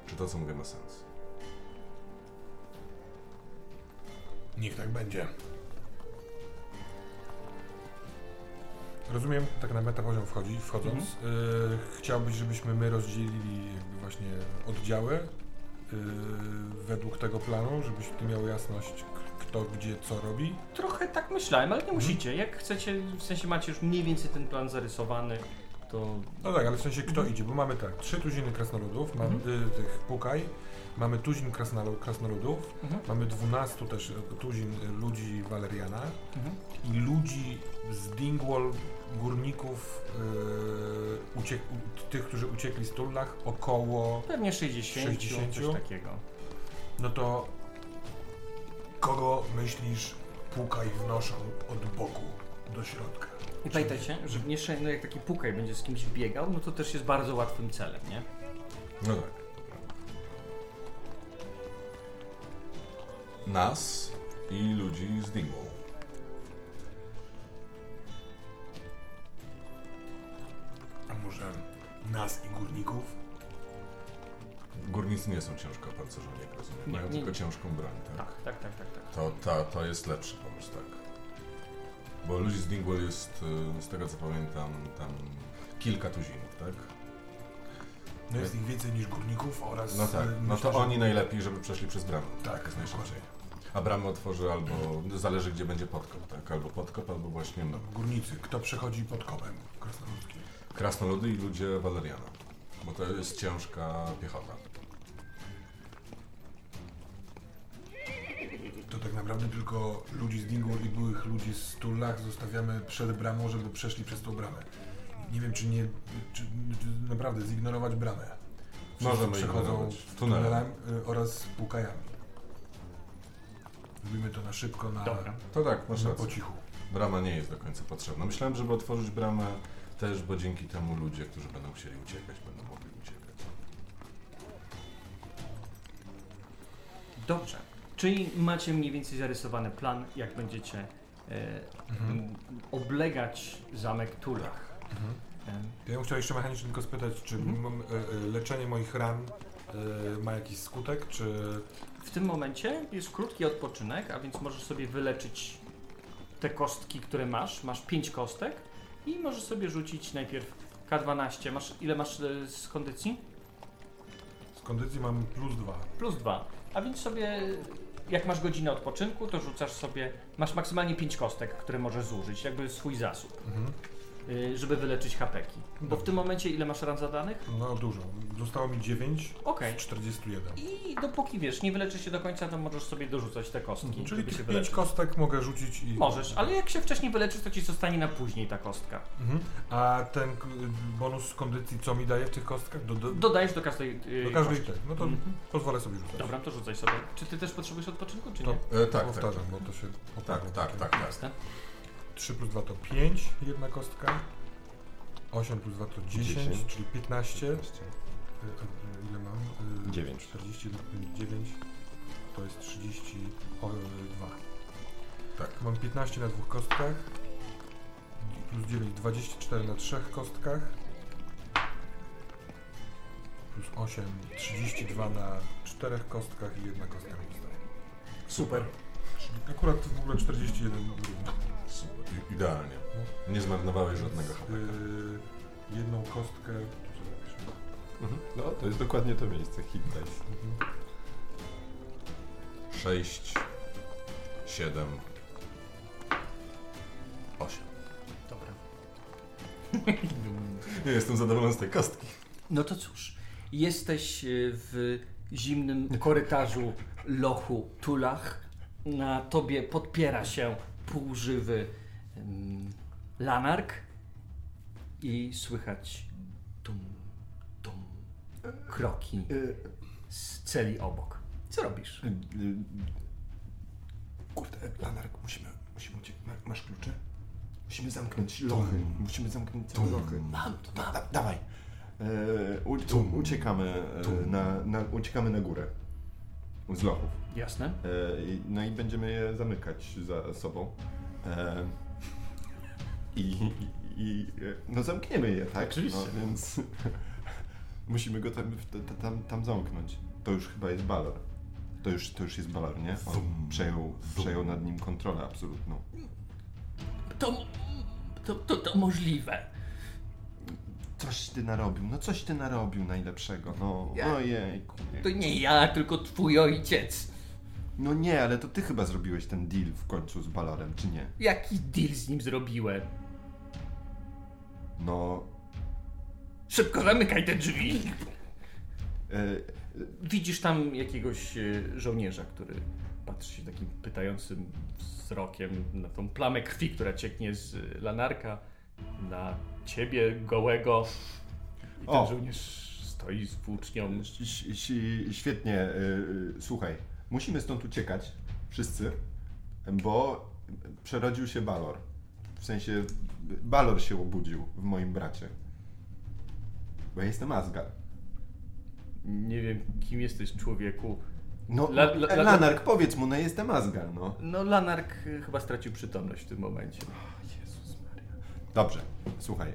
Czy to, co mówię, ma sens? Niech tak będzie. Rozumiem, tak na metapoziom wchodzi, wchodząc. Mhm. Y, chciałbyś, żebyśmy my rozdzielili właśnie oddziały y, według tego planu, żebyś ty miał jasność, kto gdzie co robi. Trochę tak myślałem, ale nie musicie. Jak chcecie, w sensie macie już mniej więcej ten plan zarysowany, to No tak, ale w sensie kto idzie, bo mamy tak, trzy tuziny krasnoludów, mamy y, tych pukaj, mamy tuzin krasnolu- krasnoludów, Mhm. mamy dwunastu też y, tuzin y, ludzi Waleriana Mhm. i ludzi z Dingwall, górników, y, uciek- u- tych, którzy uciekli z Tullach, około, pewnie 60, 60? coś takiego. no to Kogo myślisz pukaj wnoszą od boku do środka? I pamiętajcie, że jeszcze no jak taki pukaj będzie z kimś biegał, no to też jest bardzo łatwym celem, nie? No tak. Nas i ludzi z Dingwall. A może nas i górników? Górnicy nie są ciężko opancerzeni, jak rozumiem. Nie, Mają nie, tylko nie. ciężką broń, tak? Tak, tak, tak, tak. tak. To, to, to jest lepszy pomysł, tak. Bo ludzi z Dingwall jest, y, z tego co pamiętam, tam kilka tuzinów, tak? No jest ich więcej niż górników oraz... No tak, y, no myślę, to że- oni najlepiej, żeby przeszli przez bramę. Tak, jest najszybciej. A bramę otworzy albo, zależy gdzie będzie podkop, tak? Albo podkop, albo właśnie no, Górnicy, kto przechodzi pod kopem krasnoludzkim? krasnoludy i ludzie Waleriana. Bo to jest ciężka piechota. To tak naprawdę tylko ludzi z Dingwall i byłych ludzi z Tullach zostawiamy przed bramą, żeby przeszli przez tą bramę. Nie wiem, czy nie, czy, czy naprawdę zignorować bramę. Wszyscy Możemy przechodzą ignorować. tunelem Tunelem. y, oraz pukajami. Robimy to na szybko, na, Dobra. To tak, masz na rację. po cichu. Brama nie jest do końca potrzebna. Myślałem, żeby otworzyć bramę też, bo dzięki temu ludzie, którzy będą chcieli uciekać, będą mogli uciekać. Dobrze. Czyli macie mniej więcej zarysowany plan, jak będziecie e, m, oblegać zamek Tulach. E, Ja bym chciał jeszcze mechanicznie tylko spytać, czy Mhm. y, y, leczenie moich ran y, ma jakiś skutek, czy... W tym momencie jest krótki odpoczynek, a więc możesz sobie wyleczyć te kostki, które masz. Masz 5 kostek i możesz sobie rzucić najpierw K12. Masz, ile masz e, z kondycji? Z kondycji mam plus dwa. plus dwa. A więc sobie, jak masz godzinę odpoczynku, to rzucasz sobie, masz maksymalnie 5 kostek, które możesz zużyć, jakby swój zasób, Mhm. Y, żeby wyleczyć hapeki. Bo w tym momencie ile masz ran zadanych? No dużo. Zostało mi 9 Okej. z 41. I dopóki wiesz, nie wyleczysz się do końca, to możesz sobie dorzucać te kostki, Czyli żeby się tych 5 wyleczyć. kostek mogę rzucić i... Możesz, ale jak się wcześniej wyleczysz, to ci zostanie na później ta kostka. Mhm. A ten k- bonus z kondycji co mi daje w tych kostkach? Do, do, do Dodajesz do każdej. Yy, każdej kostki. tej. No to Mhm. pozwolę sobie rzucać. Dobra, to rzucaj sobie. Czy ty też potrzebujesz odpoczynku, czy To nie? E, tak, tak. powtarzam, bo to się Tak, tak, tak, tak. Jasne. 3 plus 2 to 5, jedna kostka. 8 plus 2 to 10, 10. czyli 15. Y, y, Ile mam? Y, 9. 40 do 9 to jest 32. Tak. Mam 15 na dwóch kostkach. Plus 9, 24 na trzech kostkach. Plus 8, 32 na czterech kostkach i jedna kostka mi. Super. Czyli akurat w ogóle 41 równo. Idealnie. Nie zmarnowałeś żadnego hapeka. Yy, jedną kostkę. Tu sobie napiszę. Mhm. No, to jest dokładnie to miejsce, hit dice. Mhm. 6, 7, 8. Dobra. Nie jestem zadowolony z tej kostki. No to cóż, jesteś y, w zimnym korytarzu lochu Tulach. Na tobie podpiera się półżywy lanark i słychać tum, tum, kroki z celi obok. Co robisz? Y, Kurde, Lanark, musimy, musimy uciekać. Masz klucze? Musimy zamknąć lochy. Musimy zamknąć całe lochy. Mam to, mam. Da, dawaj. E, u, u, uciekamy, e, na, na, uciekamy na górę. Z lochów. Jasne. E, no i będziemy je zamykać za sobą. E, i, i, no zamkniemy je, tak? Oczywiście. No, więc musimy go tam, tam, tam, zamknąć. To już chyba jest Balor. To już, to już jest Balor, nie? On przejął, przejął nad nim kontrolę absolutną. To, to, to, to możliwe. Coś ty narobił, no coś ty narobił najlepszego, no. Ja- Ojejku. To nie ja, tylko twój ojciec. No nie, ale to ty chyba zrobiłeś ten deal w końcu z Balorem, czy nie? Jaki deal z nim zrobiłem? No... Szybko zamykaj te drzwi. E, Widzisz tam jakiegoś e, żołnierza, który patrzy się takim pytającym wzrokiem na tą plamę krwi, która cieknie z e, lanarka, na ciebie gołego. I ten O. żołnierz stoi z włócznią. Ś- Świetnie, słuchaj, musimy stąd uciekać, wszyscy, bo przerodził się Balor. W sensie, Balor się obudził w moim bracie. Bo ja jestem Asgar. Nie wiem, kim jesteś, człowieku. No, La- la- la- Lanark, powiedz mu, no jestem Asgar, no. No, Lanark e, chyba stracił przytomność w tym momencie. Jezus Maria. Dobrze, słuchaj,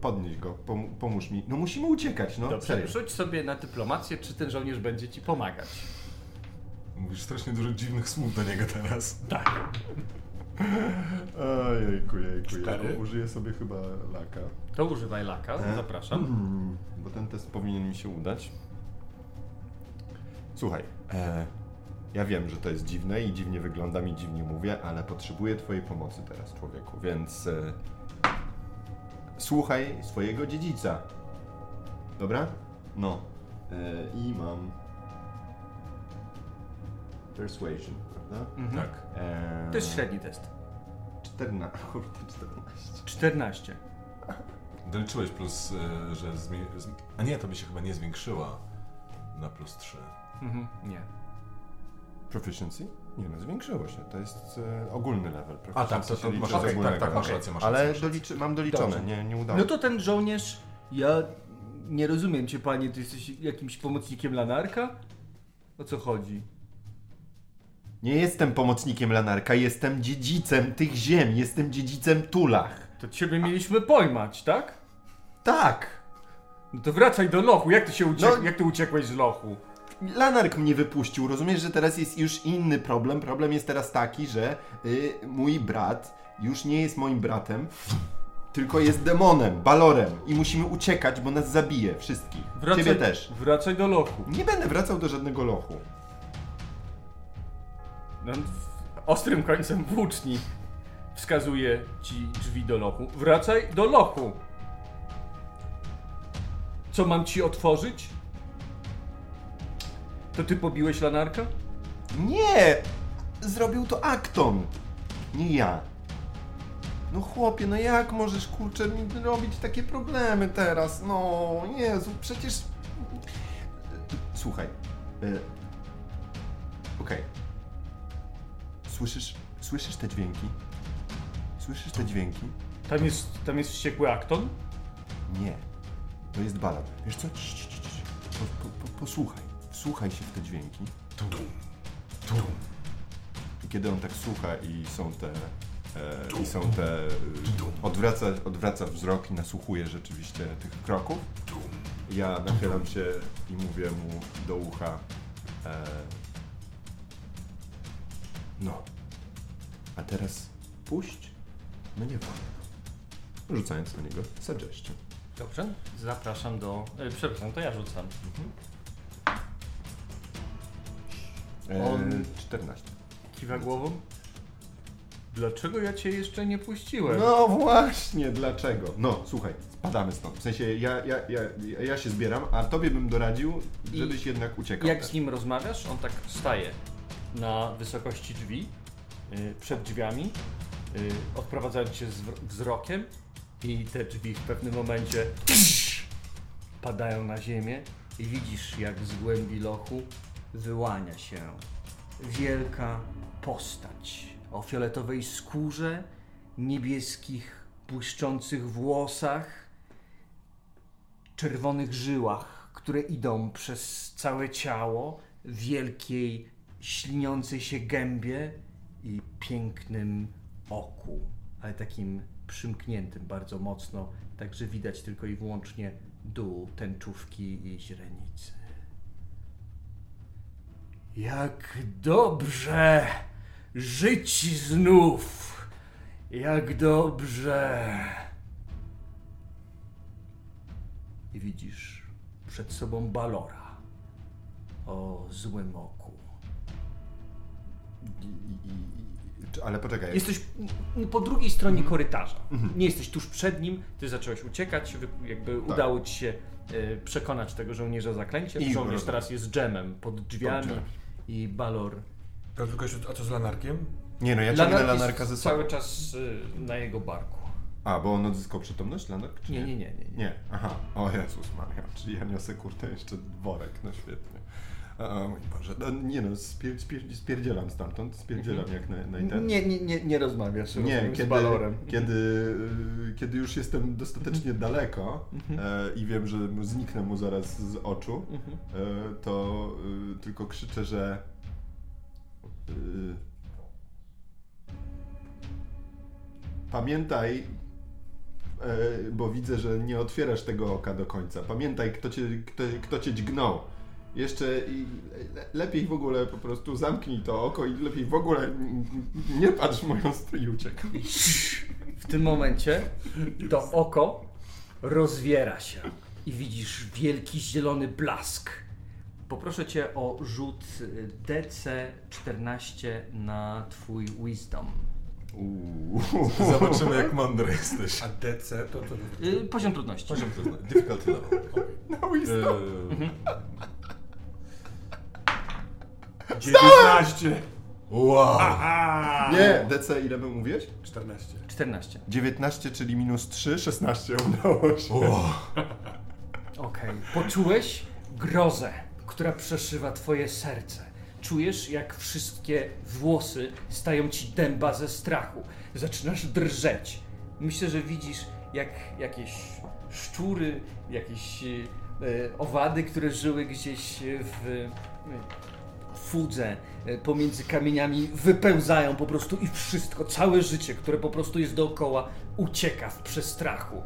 podnieś go, pom- pomóż mi. No musimy uciekać, no, Dobrze, serio. rzuć sobie na dyplomację, czy ten żołnierz będzie ci pomagać. Mówisz strasznie dużo dziwnych słów do niego teraz. Tak. Ojejku, jejku, jejku. Użyję sobie chyba laka. To używaj laka, E? zapraszam. Mm, Bo ten test powinien mi się udać. Słuchaj, e, ja wiem, że to jest dziwne i dziwnie wyglądam i dziwnie mówię, ale potrzebuję Twojej pomocy teraz, człowieku, więc e, słuchaj swojego dziedzica. Dobra? No. E, I mam Persuasion, prawda? Mhm. Tak. E, To jest średni test. 14. Kurde, 14. 14. Doliczyłeś plus, y, że zmi- A nie, to by się chyba nie zwiększyła na plus 3. Mhm. Nie. Proficiency? Nie no, zwiększyło się. To jest e, ogólny level. A, tak, to- to masz rację, tak, tak, masz rację, masz Ale rację, doliczy, mam doliczone, Dobrze. nie, nie udało No to ten żołnierz. Ja nie rozumiem cię, panie. Ty jesteś jakimś pomocnikiem Lanarka? O co chodzi? Nie jestem pomocnikiem Lanarka, jestem dziedzicem tych ziem, jestem dziedzicem Tulach. To ciebie mieliśmy pojmać, tak? Tak! No to wracaj do lochu. Jak ty się uciek... No- Jak ty uciekłeś z lochu? Lanark mnie wypuścił, rozumiesz, że teraz jest już inny problem. Problem jest teraz taki, że y, mój brat już nie jest moim bratem, Tylko jest demonem, balorem i musimy uciekać, bo nas zabije wszystkich. Ciebie też. Wracaj do lochu. Nie będę wracał do żadnego lochu. No, ostrym końcem włóczni wskazuje ci drzwi do lochu. Wracaj do lochu. Co mam ci otworzyć? To ty pobiłeś lanarka? Nie! Zrobił to Akton, nie ja. No chłopie, no jak możesz kurczę mi robić takie problemy teraz? No, Jezu, przecież... Słuchaj. Y... Okej. Słyszysz, słyszysz te dźwięki? Słyszysz te dźwięki? Tam jest, tam jest wściekły Akton? Nie. To jest balon. Wiesz co? Cii, cii, cii. Po, po, po, posłuchaj. Wsłuchaj się w te dźwięki. I kiedy on tak słucha i są te... E, I są te... E, odwraca, odwraca wzrok i nasłuchuje rzeczywiście tych kroków. Ja nachylam się i mówię mu do ucha. E, no. A teraz puść mnie wolno. Rzucając na niego suggestion. Dobrze, zapraszam do... E, przepraszam, to ja rzucam. E, On- 14. Kiwa głową. Dlaczego ja cię jeszcze nie puściłem? No właśnie, dlaczego? No, słuchaj, spadamy stąd. W sensie ja, ja, ja, ja się zbieram, a tobie bym doradził, I żebyś jednak uciekał. Jak też. z nim rozmawiasz, on tak staje na wysokości drzwi, y, przed drzwiami, y, odprowadzając się wzrokiem i te drzwi w pewnym momencie padają na ziemię i widzisz jak z głębi lochu wyłania się wielka postać o fioletowej skórze, niebieskich, błyszczących włosach, czerwonych żyłach, które idą przez całe ciało, wielkiej, śliniącej się gębie i pięknym oku, ale takim przymkniętym bardzo mocno, tak że widać tylko i wyłącznie dół tęczówki i źrenicy. Jak dobrze żyć znów! Jak dobrze! I widzisz przed sobą Balora o złym oku. I, i, ale poczekaj. Jesteś po drugiej stronie korytarza. Nie jesteś tuż przed nim, ty zacząłeś uciekać, jakby udało ci się e, przekonać tego żołnierza zaklęciem. I Żołnierz teraz jest dżemem pod drzwiami i Balor tylko jeszcze, a co z lanarkiem? Nie no, ja ciągnę Lanark lanarka ze sobą. cały czas y, na jego barku. A, bo on odzyskał przytomność, lanark? Czy Nie, nie, nie, nie. nie. Nie, aha. O Jezus Maria, czyli ja niosę kurtę jeszcze worek, no świetnie. O mój Boże, no, nie no, spier, spier, spierdzielam stamtąd, spierdzielam jak na, na ten. Nie, nie, nie, nie rozmawiasz Nie, kiedy, z Balorem. kiedy, y, kiedy już jestem dostatecznie daleko e, i wiem, że zniknę mu zaraz z oczu, Mhm. e, to y, tylko krzyczę, że y, pamiętaj, e, bo widzę, że nie otwierasz tego oka do końca. Pamiętaj, kto cię, kto, kto cię dźgnął. Jeszcze i le- lepiej w ogóle po prostu zamknij to oko i lepiej w ogóle nie patrz w moją stronę i uciekam. W tym momencie to oko rozwiera się i widzisz wielki zielony blask. Poproszę cię o rzut y, DC14 na twój wisdom. Uuu. Zobaczymy, jak mądry jesteś. A DC to co? Y, poziom trudności. Poziom trudny. Difficulty level. No wisdom. Eee, 19! Wow! Nie, DC ile bym mówiłeś? 14. 14. 19, czyli minus 3, 16 udało się. Okej. Poczułeś grozę, która przeszywa twoje serce. Czujesz, jak wszystkie włosy stają ci dęba ze strachu. Zaczynasz drżeć. Myślę, że widzisz, jak jakieś szczury, jakieś e, owady, które żyły gdzieś w e, fudze e, pomiędzy kamieniami, wypełzają po prostu i wszystko, całe życie, które po prostu jest dookoła, ucieka w przestrachu.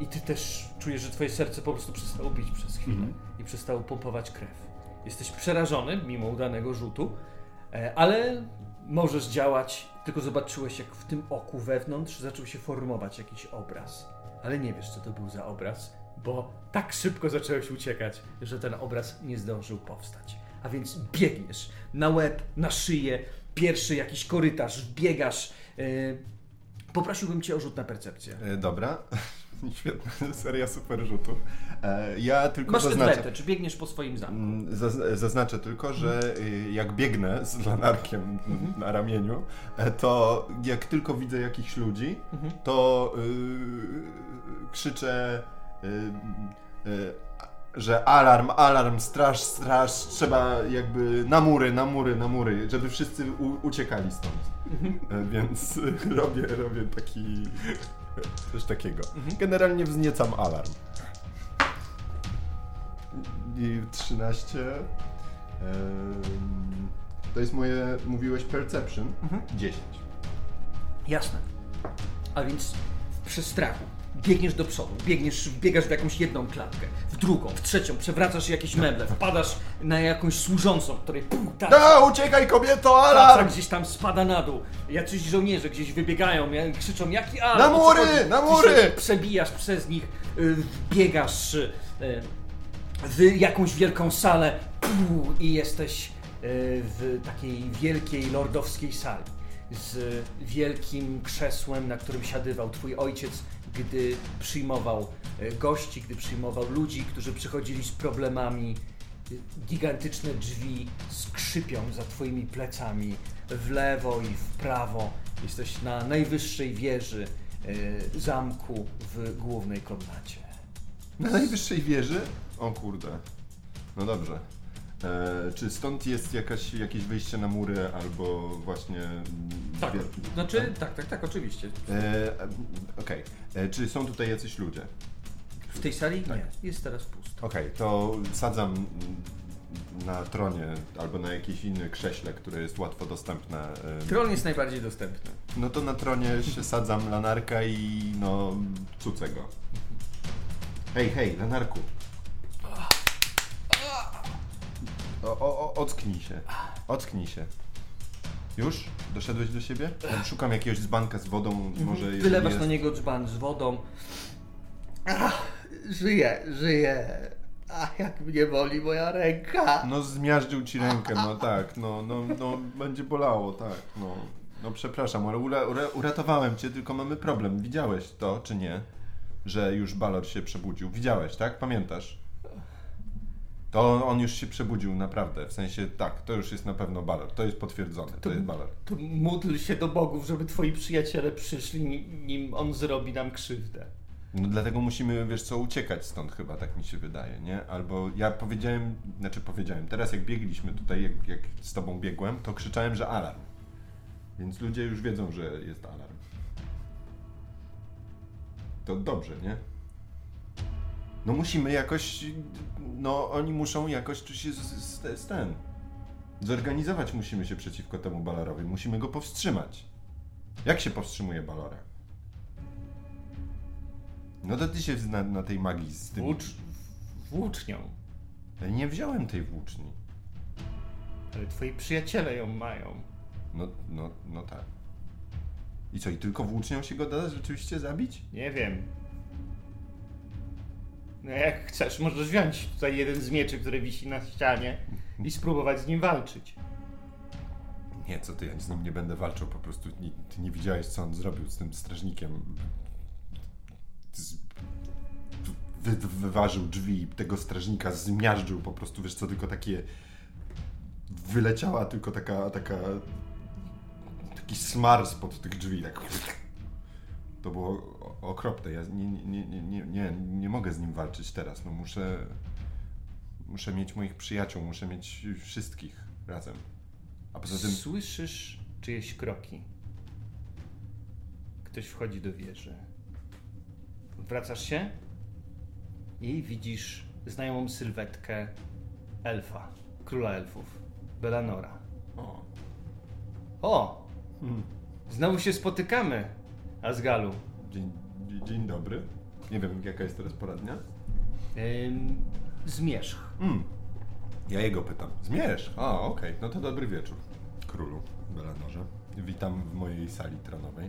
I ty też czujesz, że twoje serce po prostu przestało bić przez chwilę i przestało pompować krew. Jesteś przerażony, mimo udanego rzutu, E, Ale możesz działać, tylko zobaczyłeś, jak w tym oku wewnątrz zaczął się formować jakiś obraz. Ale nie wiesz, co to był za obraz, bo tak szybko zacząłeś uciekać, że ten obraz nie zdążył powstać. A więc biegniesz na łeb, na szyję, pierwszy jakiś korytarz, wbiegasz. E, Poprosiłbym cię o rzut na percepcję. E, dobra. Świetna seria super rzutów. E, ja tylko Masz zaznaczę. advantage, czy biegniesz po swoim zamku. Mm, zaz- Zaznaczę tylko, że y, jak biegnę z lanarkiem na ramieniu, to jak tylko widzę jakichś ludzi, to y, krzyczę, y, y, że alarm, alarm, straż, straż, trzeba jakby na mury, na mury, na mury, żeby wszyscy u- uciekali stąd. E, Więc robię, robię taki coś takiego. Generalnie wzniecam alarm. I 13. em, to jest moje, mówiłeś perception. 10. Jasne. A więc w przestrachu biegniesz do przodu, biegniesz, biegasz w jakąś jedną klatkę, w drugą, w trzecią, przewracasz jakieś meble, wpadasz na jakąś służącą, której pum, ta, Da, uciekaj kobieto, taca alarm! gdzieś tam spada na dół. Jacyś żołnierze gdzieś wybiegają, ja- krzyczą jaki alarm! Na o co mury, chodzi? na Ty mury! się Przebijasz przez nich, y, biegasz y, w jakąś wielką salę pu, i jesteś y, w takiej wielkiej lordowskiej sali z wielkim krzesłem, na którym siadywał twój ojciec, gdy przyjmował y, gości, gdy przyjmował ludzi, którzy przychodzili z problemami. Y, Gigantyczne drzwi skrzypią za twoimi plecami w lewo i w prawo. Jesteś na najwyższej wieży y, zamku w głównej komnacie. Na najwyższej wieży? O kurde. No dobrze. E, czy stąd jest jakaś, jakieś wyjście na mury albo właśnie... Tak, znaczy, tak, tak, tak, oczywiście. E, e, Okej. E, Czy są tutaj jacyś ludzie? W tej sali? Nie, jest teraz pusto. Okej, to sadzam na tronie albo na jakieś inne krześle, które jest łatwo dostępne. e, Tron jest najbardziej dostępny. No to na tronie się sadzam lanarka i no cucę go. Hej, hej, lanarku. O, o, o, ocknij się. Ocknij się. Już? Doszedłeś do siebie? Szukam jakiegoś dzbanka z wodą, może jeżeli Wylewasz jest... na niego dzban z wodą. Ach, żyję, żyję. Ach, jak mnie boli moja ręka. No zmiażdżył ci rękę, no tak, no, no, no będzie bolało, tak, no. No przepraszam, ale ura, ura, uratowałem cię, tylko mamy problem. Widziałeś to, czy nie? Że już Balor się przebudził. Widziałeś, tak? Pamiętasz? To on już się przebudził, naprawdę. W sensie, tak, to już jest na pewno Balor. To jest potwierdzone, to jest Balor. To módl się do bogów, żeby twoi przyjaciele przyszli, ni- nim on zrobi nam krzywdę. No dlatego musimy, wiesz co, uciekać stąd chyba, tak mi się wydaje, nie? Albo ja powiedziałem, znaczy powiedziałem, teraz jak biegliśmy tutaj, jak, jak z tobą biegłem, to krzyczałem, że alarm. Więc ludzie już wiedzą, że jest alarm. To dobrze, nie? No musimy jakoś, no oni muszą jakoś tu się z, z, z ten, zorganizować musimy się przeciwko temu Balorowi, musimy go powstrzymać. Jak się powstrzymuje Balora? No to ty się zna na tej magii z tym. Włócz, włócznią. Ja nie wziąłem tej włóczni. Ale twoi przyjaciele ją mają. No, no, no tak. I co, i tylko włócznią się go da rzeczywiście zabić? Nie wiem. No jak chcesz, możesz wziąć tutaj jeden z mieczy, który wisi na ścianie i spróbować z nim walczyć. Nie, co ty, ja z nim nie będę walczył, po prostu nie, ty nie widziałeś, co on zrobił z tym strażnikiem. Z, wy, wyważył drzwi tego strażnika, zmiażdżył po prostu, wiesz co, tylko takie... Wyleciała tylko taka, taka... Taki smar spod tych drzwi, tak... To było okropne. Ja nie, nie, nie, nie, nie, mogę z nim walczyć teraz. No muszę... Muszę mieć moich przyjaciół, muszę mieć wszystkich razem. A poza tym... Słyszysz czyjeś kroki. Ktoś wchodzi do wieży. Wracasz się i widzisz znajomą sylwetkę elfa, króla elfów, Belanora. O, O! Znowu się spotykamy, Asgalu. dzień, dzie- dzień dobry. Nie wiem, jaka jest teraz pora dnia. Ym, zmierzch. Mm. Ja jego pytam. Zmierz. A, okej, no to dobry wieczór. królu Belanorze. Witam w mojej sali tronowej.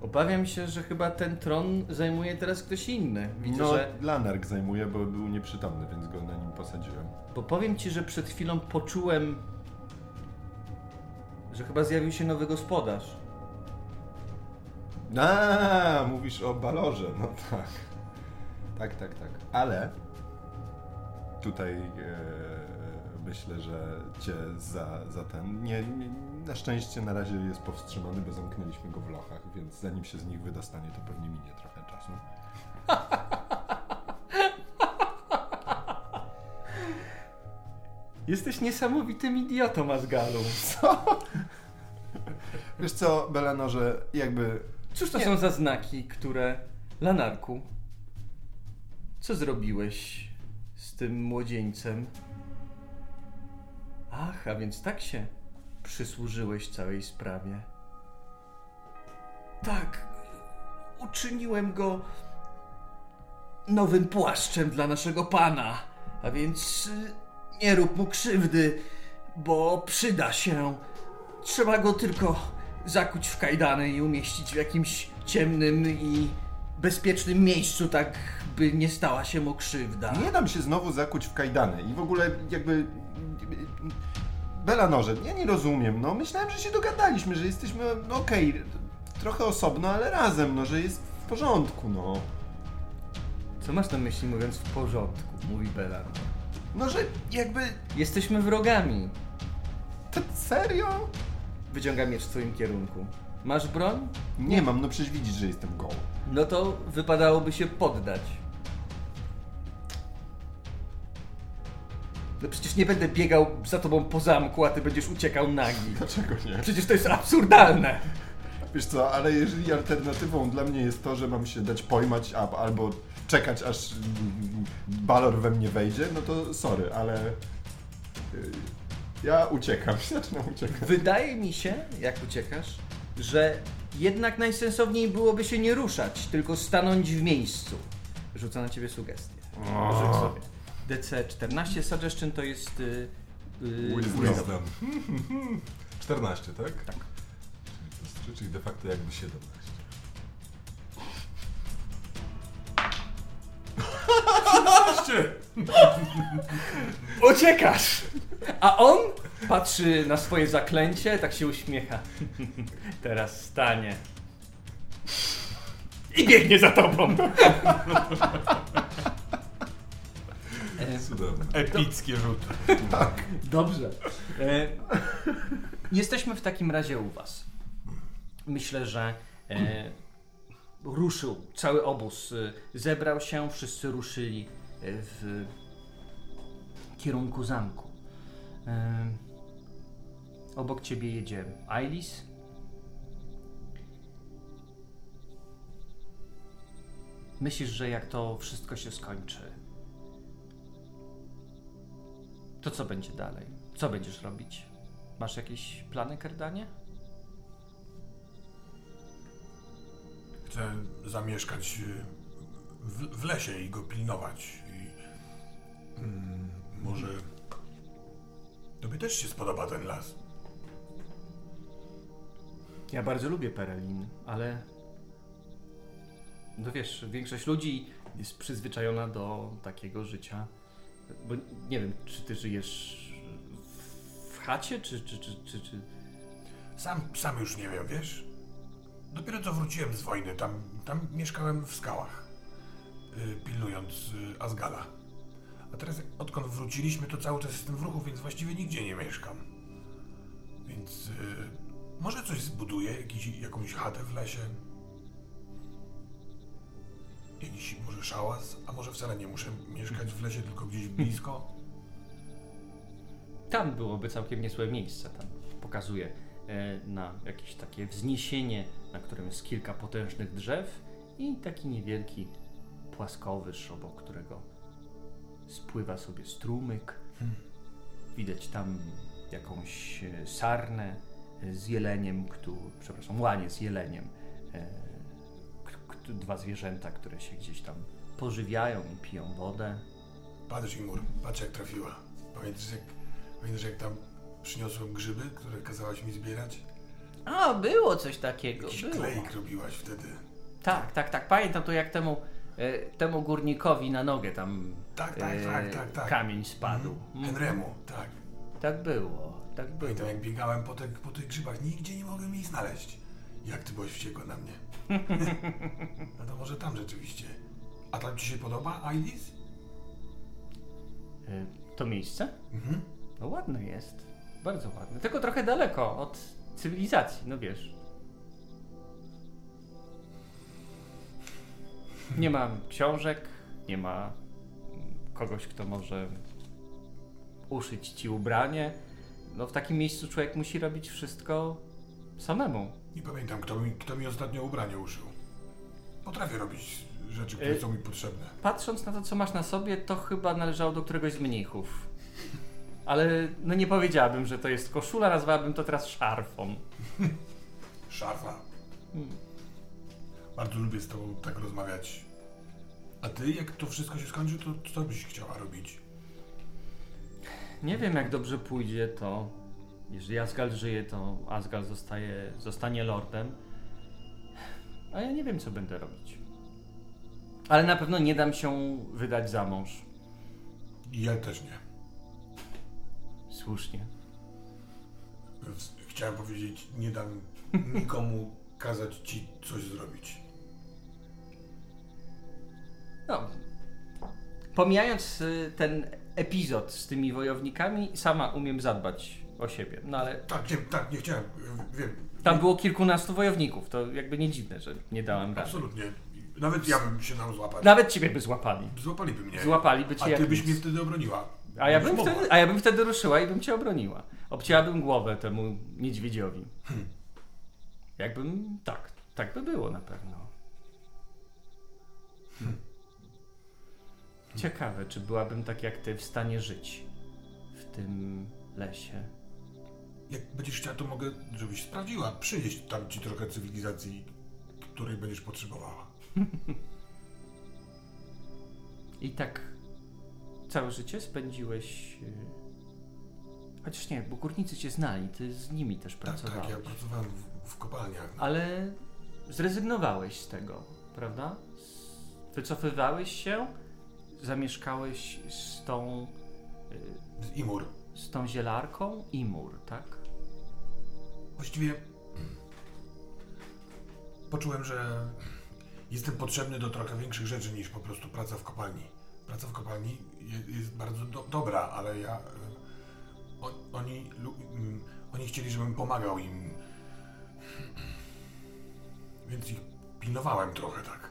Obawiam się, że chyba ten tron zajmuje teraz ktoś inny. Widzę, no, że... Lanark zajmuje, bo był nieprzytomny, więc go na nim posadziłem. Bo powiem ci, że przed chwilą poczułem, że chyba zjawił się nowy gospodarz. A, mówisz o Balorze, no tak. Tak, tak, tak. Ale tutaj e, myślę, że cię za, za ten. Nie, nie, na szczęście na razie jest powstrzymany, bo zamknęliśmy go w lochach, więc zanim się z nich wydostanie, to pewnie minie trochę czasu. Jesteś niesamowitym idiotą, Asgalu. Wiesz co, Belanorze, jakby. Cóż to Nie. są za znaki, które... Lanarku, co zrobiłeś z tym młodzieńcem? Ach, a więc tak się przysłużyłeś całej sprawie. Tak, uczyniłem go nowym płaszczem dla naszego pana. A więc y, nie rób mu krzywdy, bo przyda się. Trzeba go tylko zakuć w kajdany i umieścić w jakimś ciemnym i bezpiecznym miejscu, tak by nie stała się mu krzywda. Nie dam się znowu zakuć w kajdany i w ogóle jakby. Belanorze, ja nie rozumiem. No, myślałem, że się dogadaliśmy, że jesteśmy no, okej, trochę osobno, ale razem, no, że jest w porządku, no. Co masz na myśli mówiąc w porządku, mówi Belan. No, że jakby. Jesteśmy wrogami. To serio? Wyciąga miecz w twoim kierunku. Masz broń? Nie mam, no przecież widzisz, że jestem goły. No to wypadałoby się poddać. No przecież nie będę biegał za tobą po zamku, a ty będziesz uciekał nagi. Dlaczego nie? Przecież to jest absurdalne. Wiesz co, ale jeżeli alternatywą dla mnie jest to, że mam się dać pojmać a, albo czekać aż balor we mnie wejdzie, no to sorry, ale y, ja uciekam, zaczynam uciekać. Wydaje mi się, jak uciekasz, że jednak najsensowniej byłoby się nie ruszać, tylko stanąć w miejscu. Rzuca na ciebie sugestie. Rzuć sobie. DC 14 suggestion to jest... Yy, yy, Wisdom. Wisdom. 14, tak? Tak. Czyli 3, czyli de facto jakby 17. Uciekasz! A on patrzy na swoje zaklęcie, tak się uśmiecha. Teraz stanie. I biegnie za tobą. Cudowne. Epickie rzuty. Dobrze. E, jesteśmy w takim razie u Was. Myślę, że e, ruszył cały obóz. E, zebrał się, wszyscy ruszyli e, w kierunku zamku. E, obok Ciebie jedzie Ailis. Myślisz, że jak to wszystko się skończy, to co będzie dalej? Co będziesz robić? Masz jakieś plany, Kerdanie? Chcę zamieszkać y, w, w lesie i go pilnować. I mm, może tobie też się spodoba ten las. Ja bardzo lubię Perelin, ale. No wiesz, większość ludzi jest przyzwyczajona do takiego życia. Bo nie wiem, czy ty żyjesz w chacie, czy. czy, czy, czy, czy... Sam, sam już nie wiem, wiesz? Dopiero co wróciłem z wojny, tam, tam mieszkałem w skałach, y, pilnując y, Asgala. A teraz odkąd wróciliśmy, to cały czas jestem w ruchu, więc właściwie nigdzie nie mieszkam. Więc y, może coś zbuduję, jakiś, jakąś chatę w lesie. Jakiś może szałas, a może wcale nie muszę mieszkać w lesie, tylko gdzieś blisko. Tam byłoby całkiem niezłe miejsce. Tam pokazuje na jakieś takie wzniesienie, na którym jest kilka potężnych drzew i taki niewielki płaskowyż, obok którego spływa sobie strumyk. Widać tam jakąś e, sarnę e, z jeleniem, który, przepraszam, łanie z jeleniem. E, dwa zwierzęta, które się gdzieś tam pożywiają i piją wodę. Patrz, Imur, patrz jak trafiła. Pamiętasz jak, pamiętasz jak tam przyniosłem grzyby, które kazałaś mi zbierać? A, było coś takiego. Jakiś Było. klejk robiłaś wtedy. Tak, tak, tak. Pamiętam to jak temu, e, temu górnikowi na nogę tam Tak, tak, e, tak, tak, tak. kamień spadł. Mhm. Henremu, tak. Tak było, tak było. Pamiętam jak biegałem po, te, po tych grzybach, nigdzie nie mogłem jej znaleźć. Jak ty byłeś wściekła na mnie. no to może tam rzeczywiście. A tam ci się podoba, Ailis? E, To miejsce? Mhm. No ładne jest. Bardzo ładne. Tylko trochę daleko od cywilizacji, no wiesz. Nie ma książek, nie ma kogoś, kto może uszyć ci ubranie. No w takim miejscu człowiek musi robić wszystko samemu. Nie pamiętam, kto mi, kto mi ostatnio ubranie uszył. Potrafię robić rzeczy, które Y- są mi potrzebne. Patrząc na to, co masz na sobie, to chyba należało do któregoś z mnichów. Ale no nie powiedziałabym, że to jest koszula, nazwałabym to teraz szarfą. Szarfa. Hmm. Bardzo lubię z tobą tak rozmawiać. A ty, jak to wszystko się skończy, to co byś chciała robić? Nie wiem, jak dobrze pójdzie, to jeżeli Asgard żyje, to Asgard zostaje, zostanie lordem. A ja nie wiem, co będę robić. Ale na pewno nie dam się wydać za mąż. Ja też nie. Słusznie. Chciałem powiedzieć, nie dam nikomu kazać ci coś zrobić. No. Pomijając y, ten epizod z tymi wojownikami, sama umiem zadbać o siebie. No ale Tak, nie, tak, nie chciałem. Wiem. tam było kilkunastu wojowników, to jakby nie dziwne, że nie dałem rady. Absolutnie. Nawet ja bym się dał złapać. Nawet ciebie by złapali. Złapaliby mnie. Złapaliby cię A ty byś nic. mnie wtedy obroniła. A ja, bym mogła. wtedy, a ja bym wtedy ruszyła i bym cię obroniła. Obcięłabym głowę temu niedźwiedziowi. Hmm. Jakbym. Tak, tak by było na pewno. Hmm. Ciekawe, czy byłabym tak jak ty w stanie żyć w tym lesie. Jak będziesz chciała, to mogę, żebyś sprawdziła, przynieść tam ci trochę cywilizacji, której będziesz potrzebowała. I tak całe życie spędziłeś. yy, Chociaż nie, bo górnicy cię znali, ty z nimi też Tak, pracowałeś. tak, ja pracowałem w, w kopalniach. Ale zrezygnowałeś z tego, prawda? Wycofywałeś się, zamieszkałeś z tą, y, Z Imur. z tą zielarką Imur, tak? Właściwie poczułem, że jestem potrzebny do trochę większych rzeczy niż po prostu praca w kopalni. Praca w kopalni je- jest bardzo do, dobra, ale ja. y, O, oni, mm, oni chcieli, żebym pomagał im. Więc ich pilnowałem trochę, tak.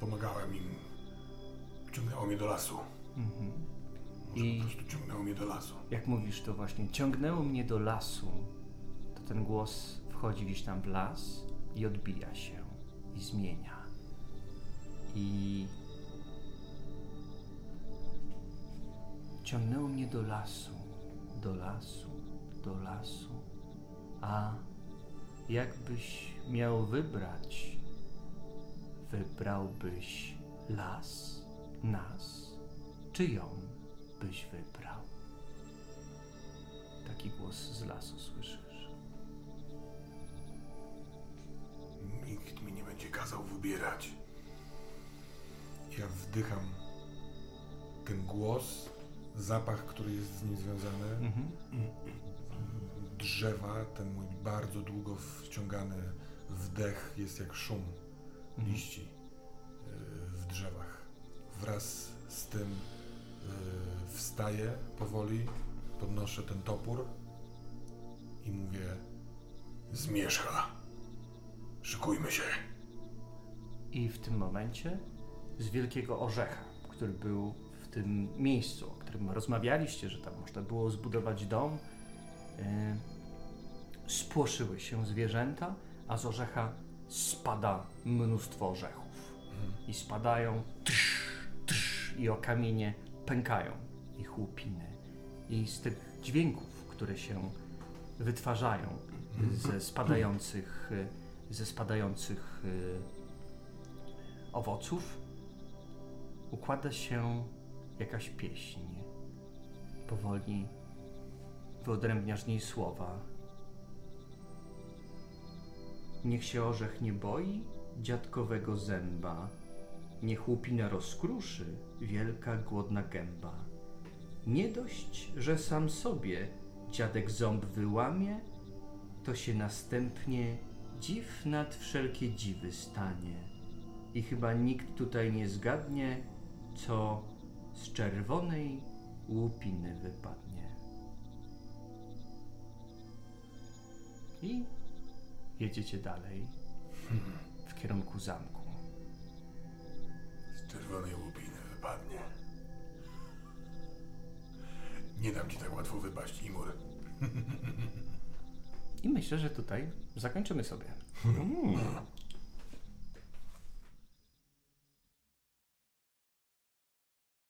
Pomagałem im. Ciągnęło mnie do lasu. Mhm. Może I- po prostu ciągnęło mnie do lasu. Jak mówisz, to właśnie ciągnęło mnie do lasu. To ten głos wchodzi gdzieś tam w las i odbija się i zmienia. I ciągnęło mnie do lasu, do lasu, do lasu. A jakbyś miał wybrać, wybrałbyś las, nas, czy ją byś wybrał? Taki głos z lasu słyszysz. Nikt mi nie będzie kazał wybierać. Ja wdycham ten głos, zapach, który jest z nim związany, Mhm. drzewa, ten mój bardzo długo wciągany wdech jest jak szum Mhm. liści y, w drzewach. Wraz z tym y, wstaję powoli, podnoszę ten topór i mówię zmierzcha. Szykujmy się. I w tym momencie z wielkiego orzecha, który był w tym miejscu, którym rozmawialiście, że tam można było zbudować dom, yy, spłoszyły się zwierzęta, a z orzecha spada mnóstwo orzechów. I spadają trz, trz, i o kamienie pękają ich łupiny. I z tych dźwięków, które się wytwarzają ze spadających, y, ze spadających y, owoców, układa się jakaś pieśń. Powoli wyodrębniasz niej słowa. Niech się orzech nie boi dziadkowego zęba, niech łupinę rozkruszy wielka głodna gęba. Nie dość, że sam sobie dziadek ząb wyłamie, to się następnie dziw nad wszelkie dziwy stanie. I chyba nikt tutaj nie zgadnie, co z czerwonej łupiny wypadnie. I jedziecie dalej w kierunku zamku. Z czerwonej łupiny wypadnie. Nie dam ci tak łatwo wypaść, Imur. I myślę, że tutaj zakończymy sobie.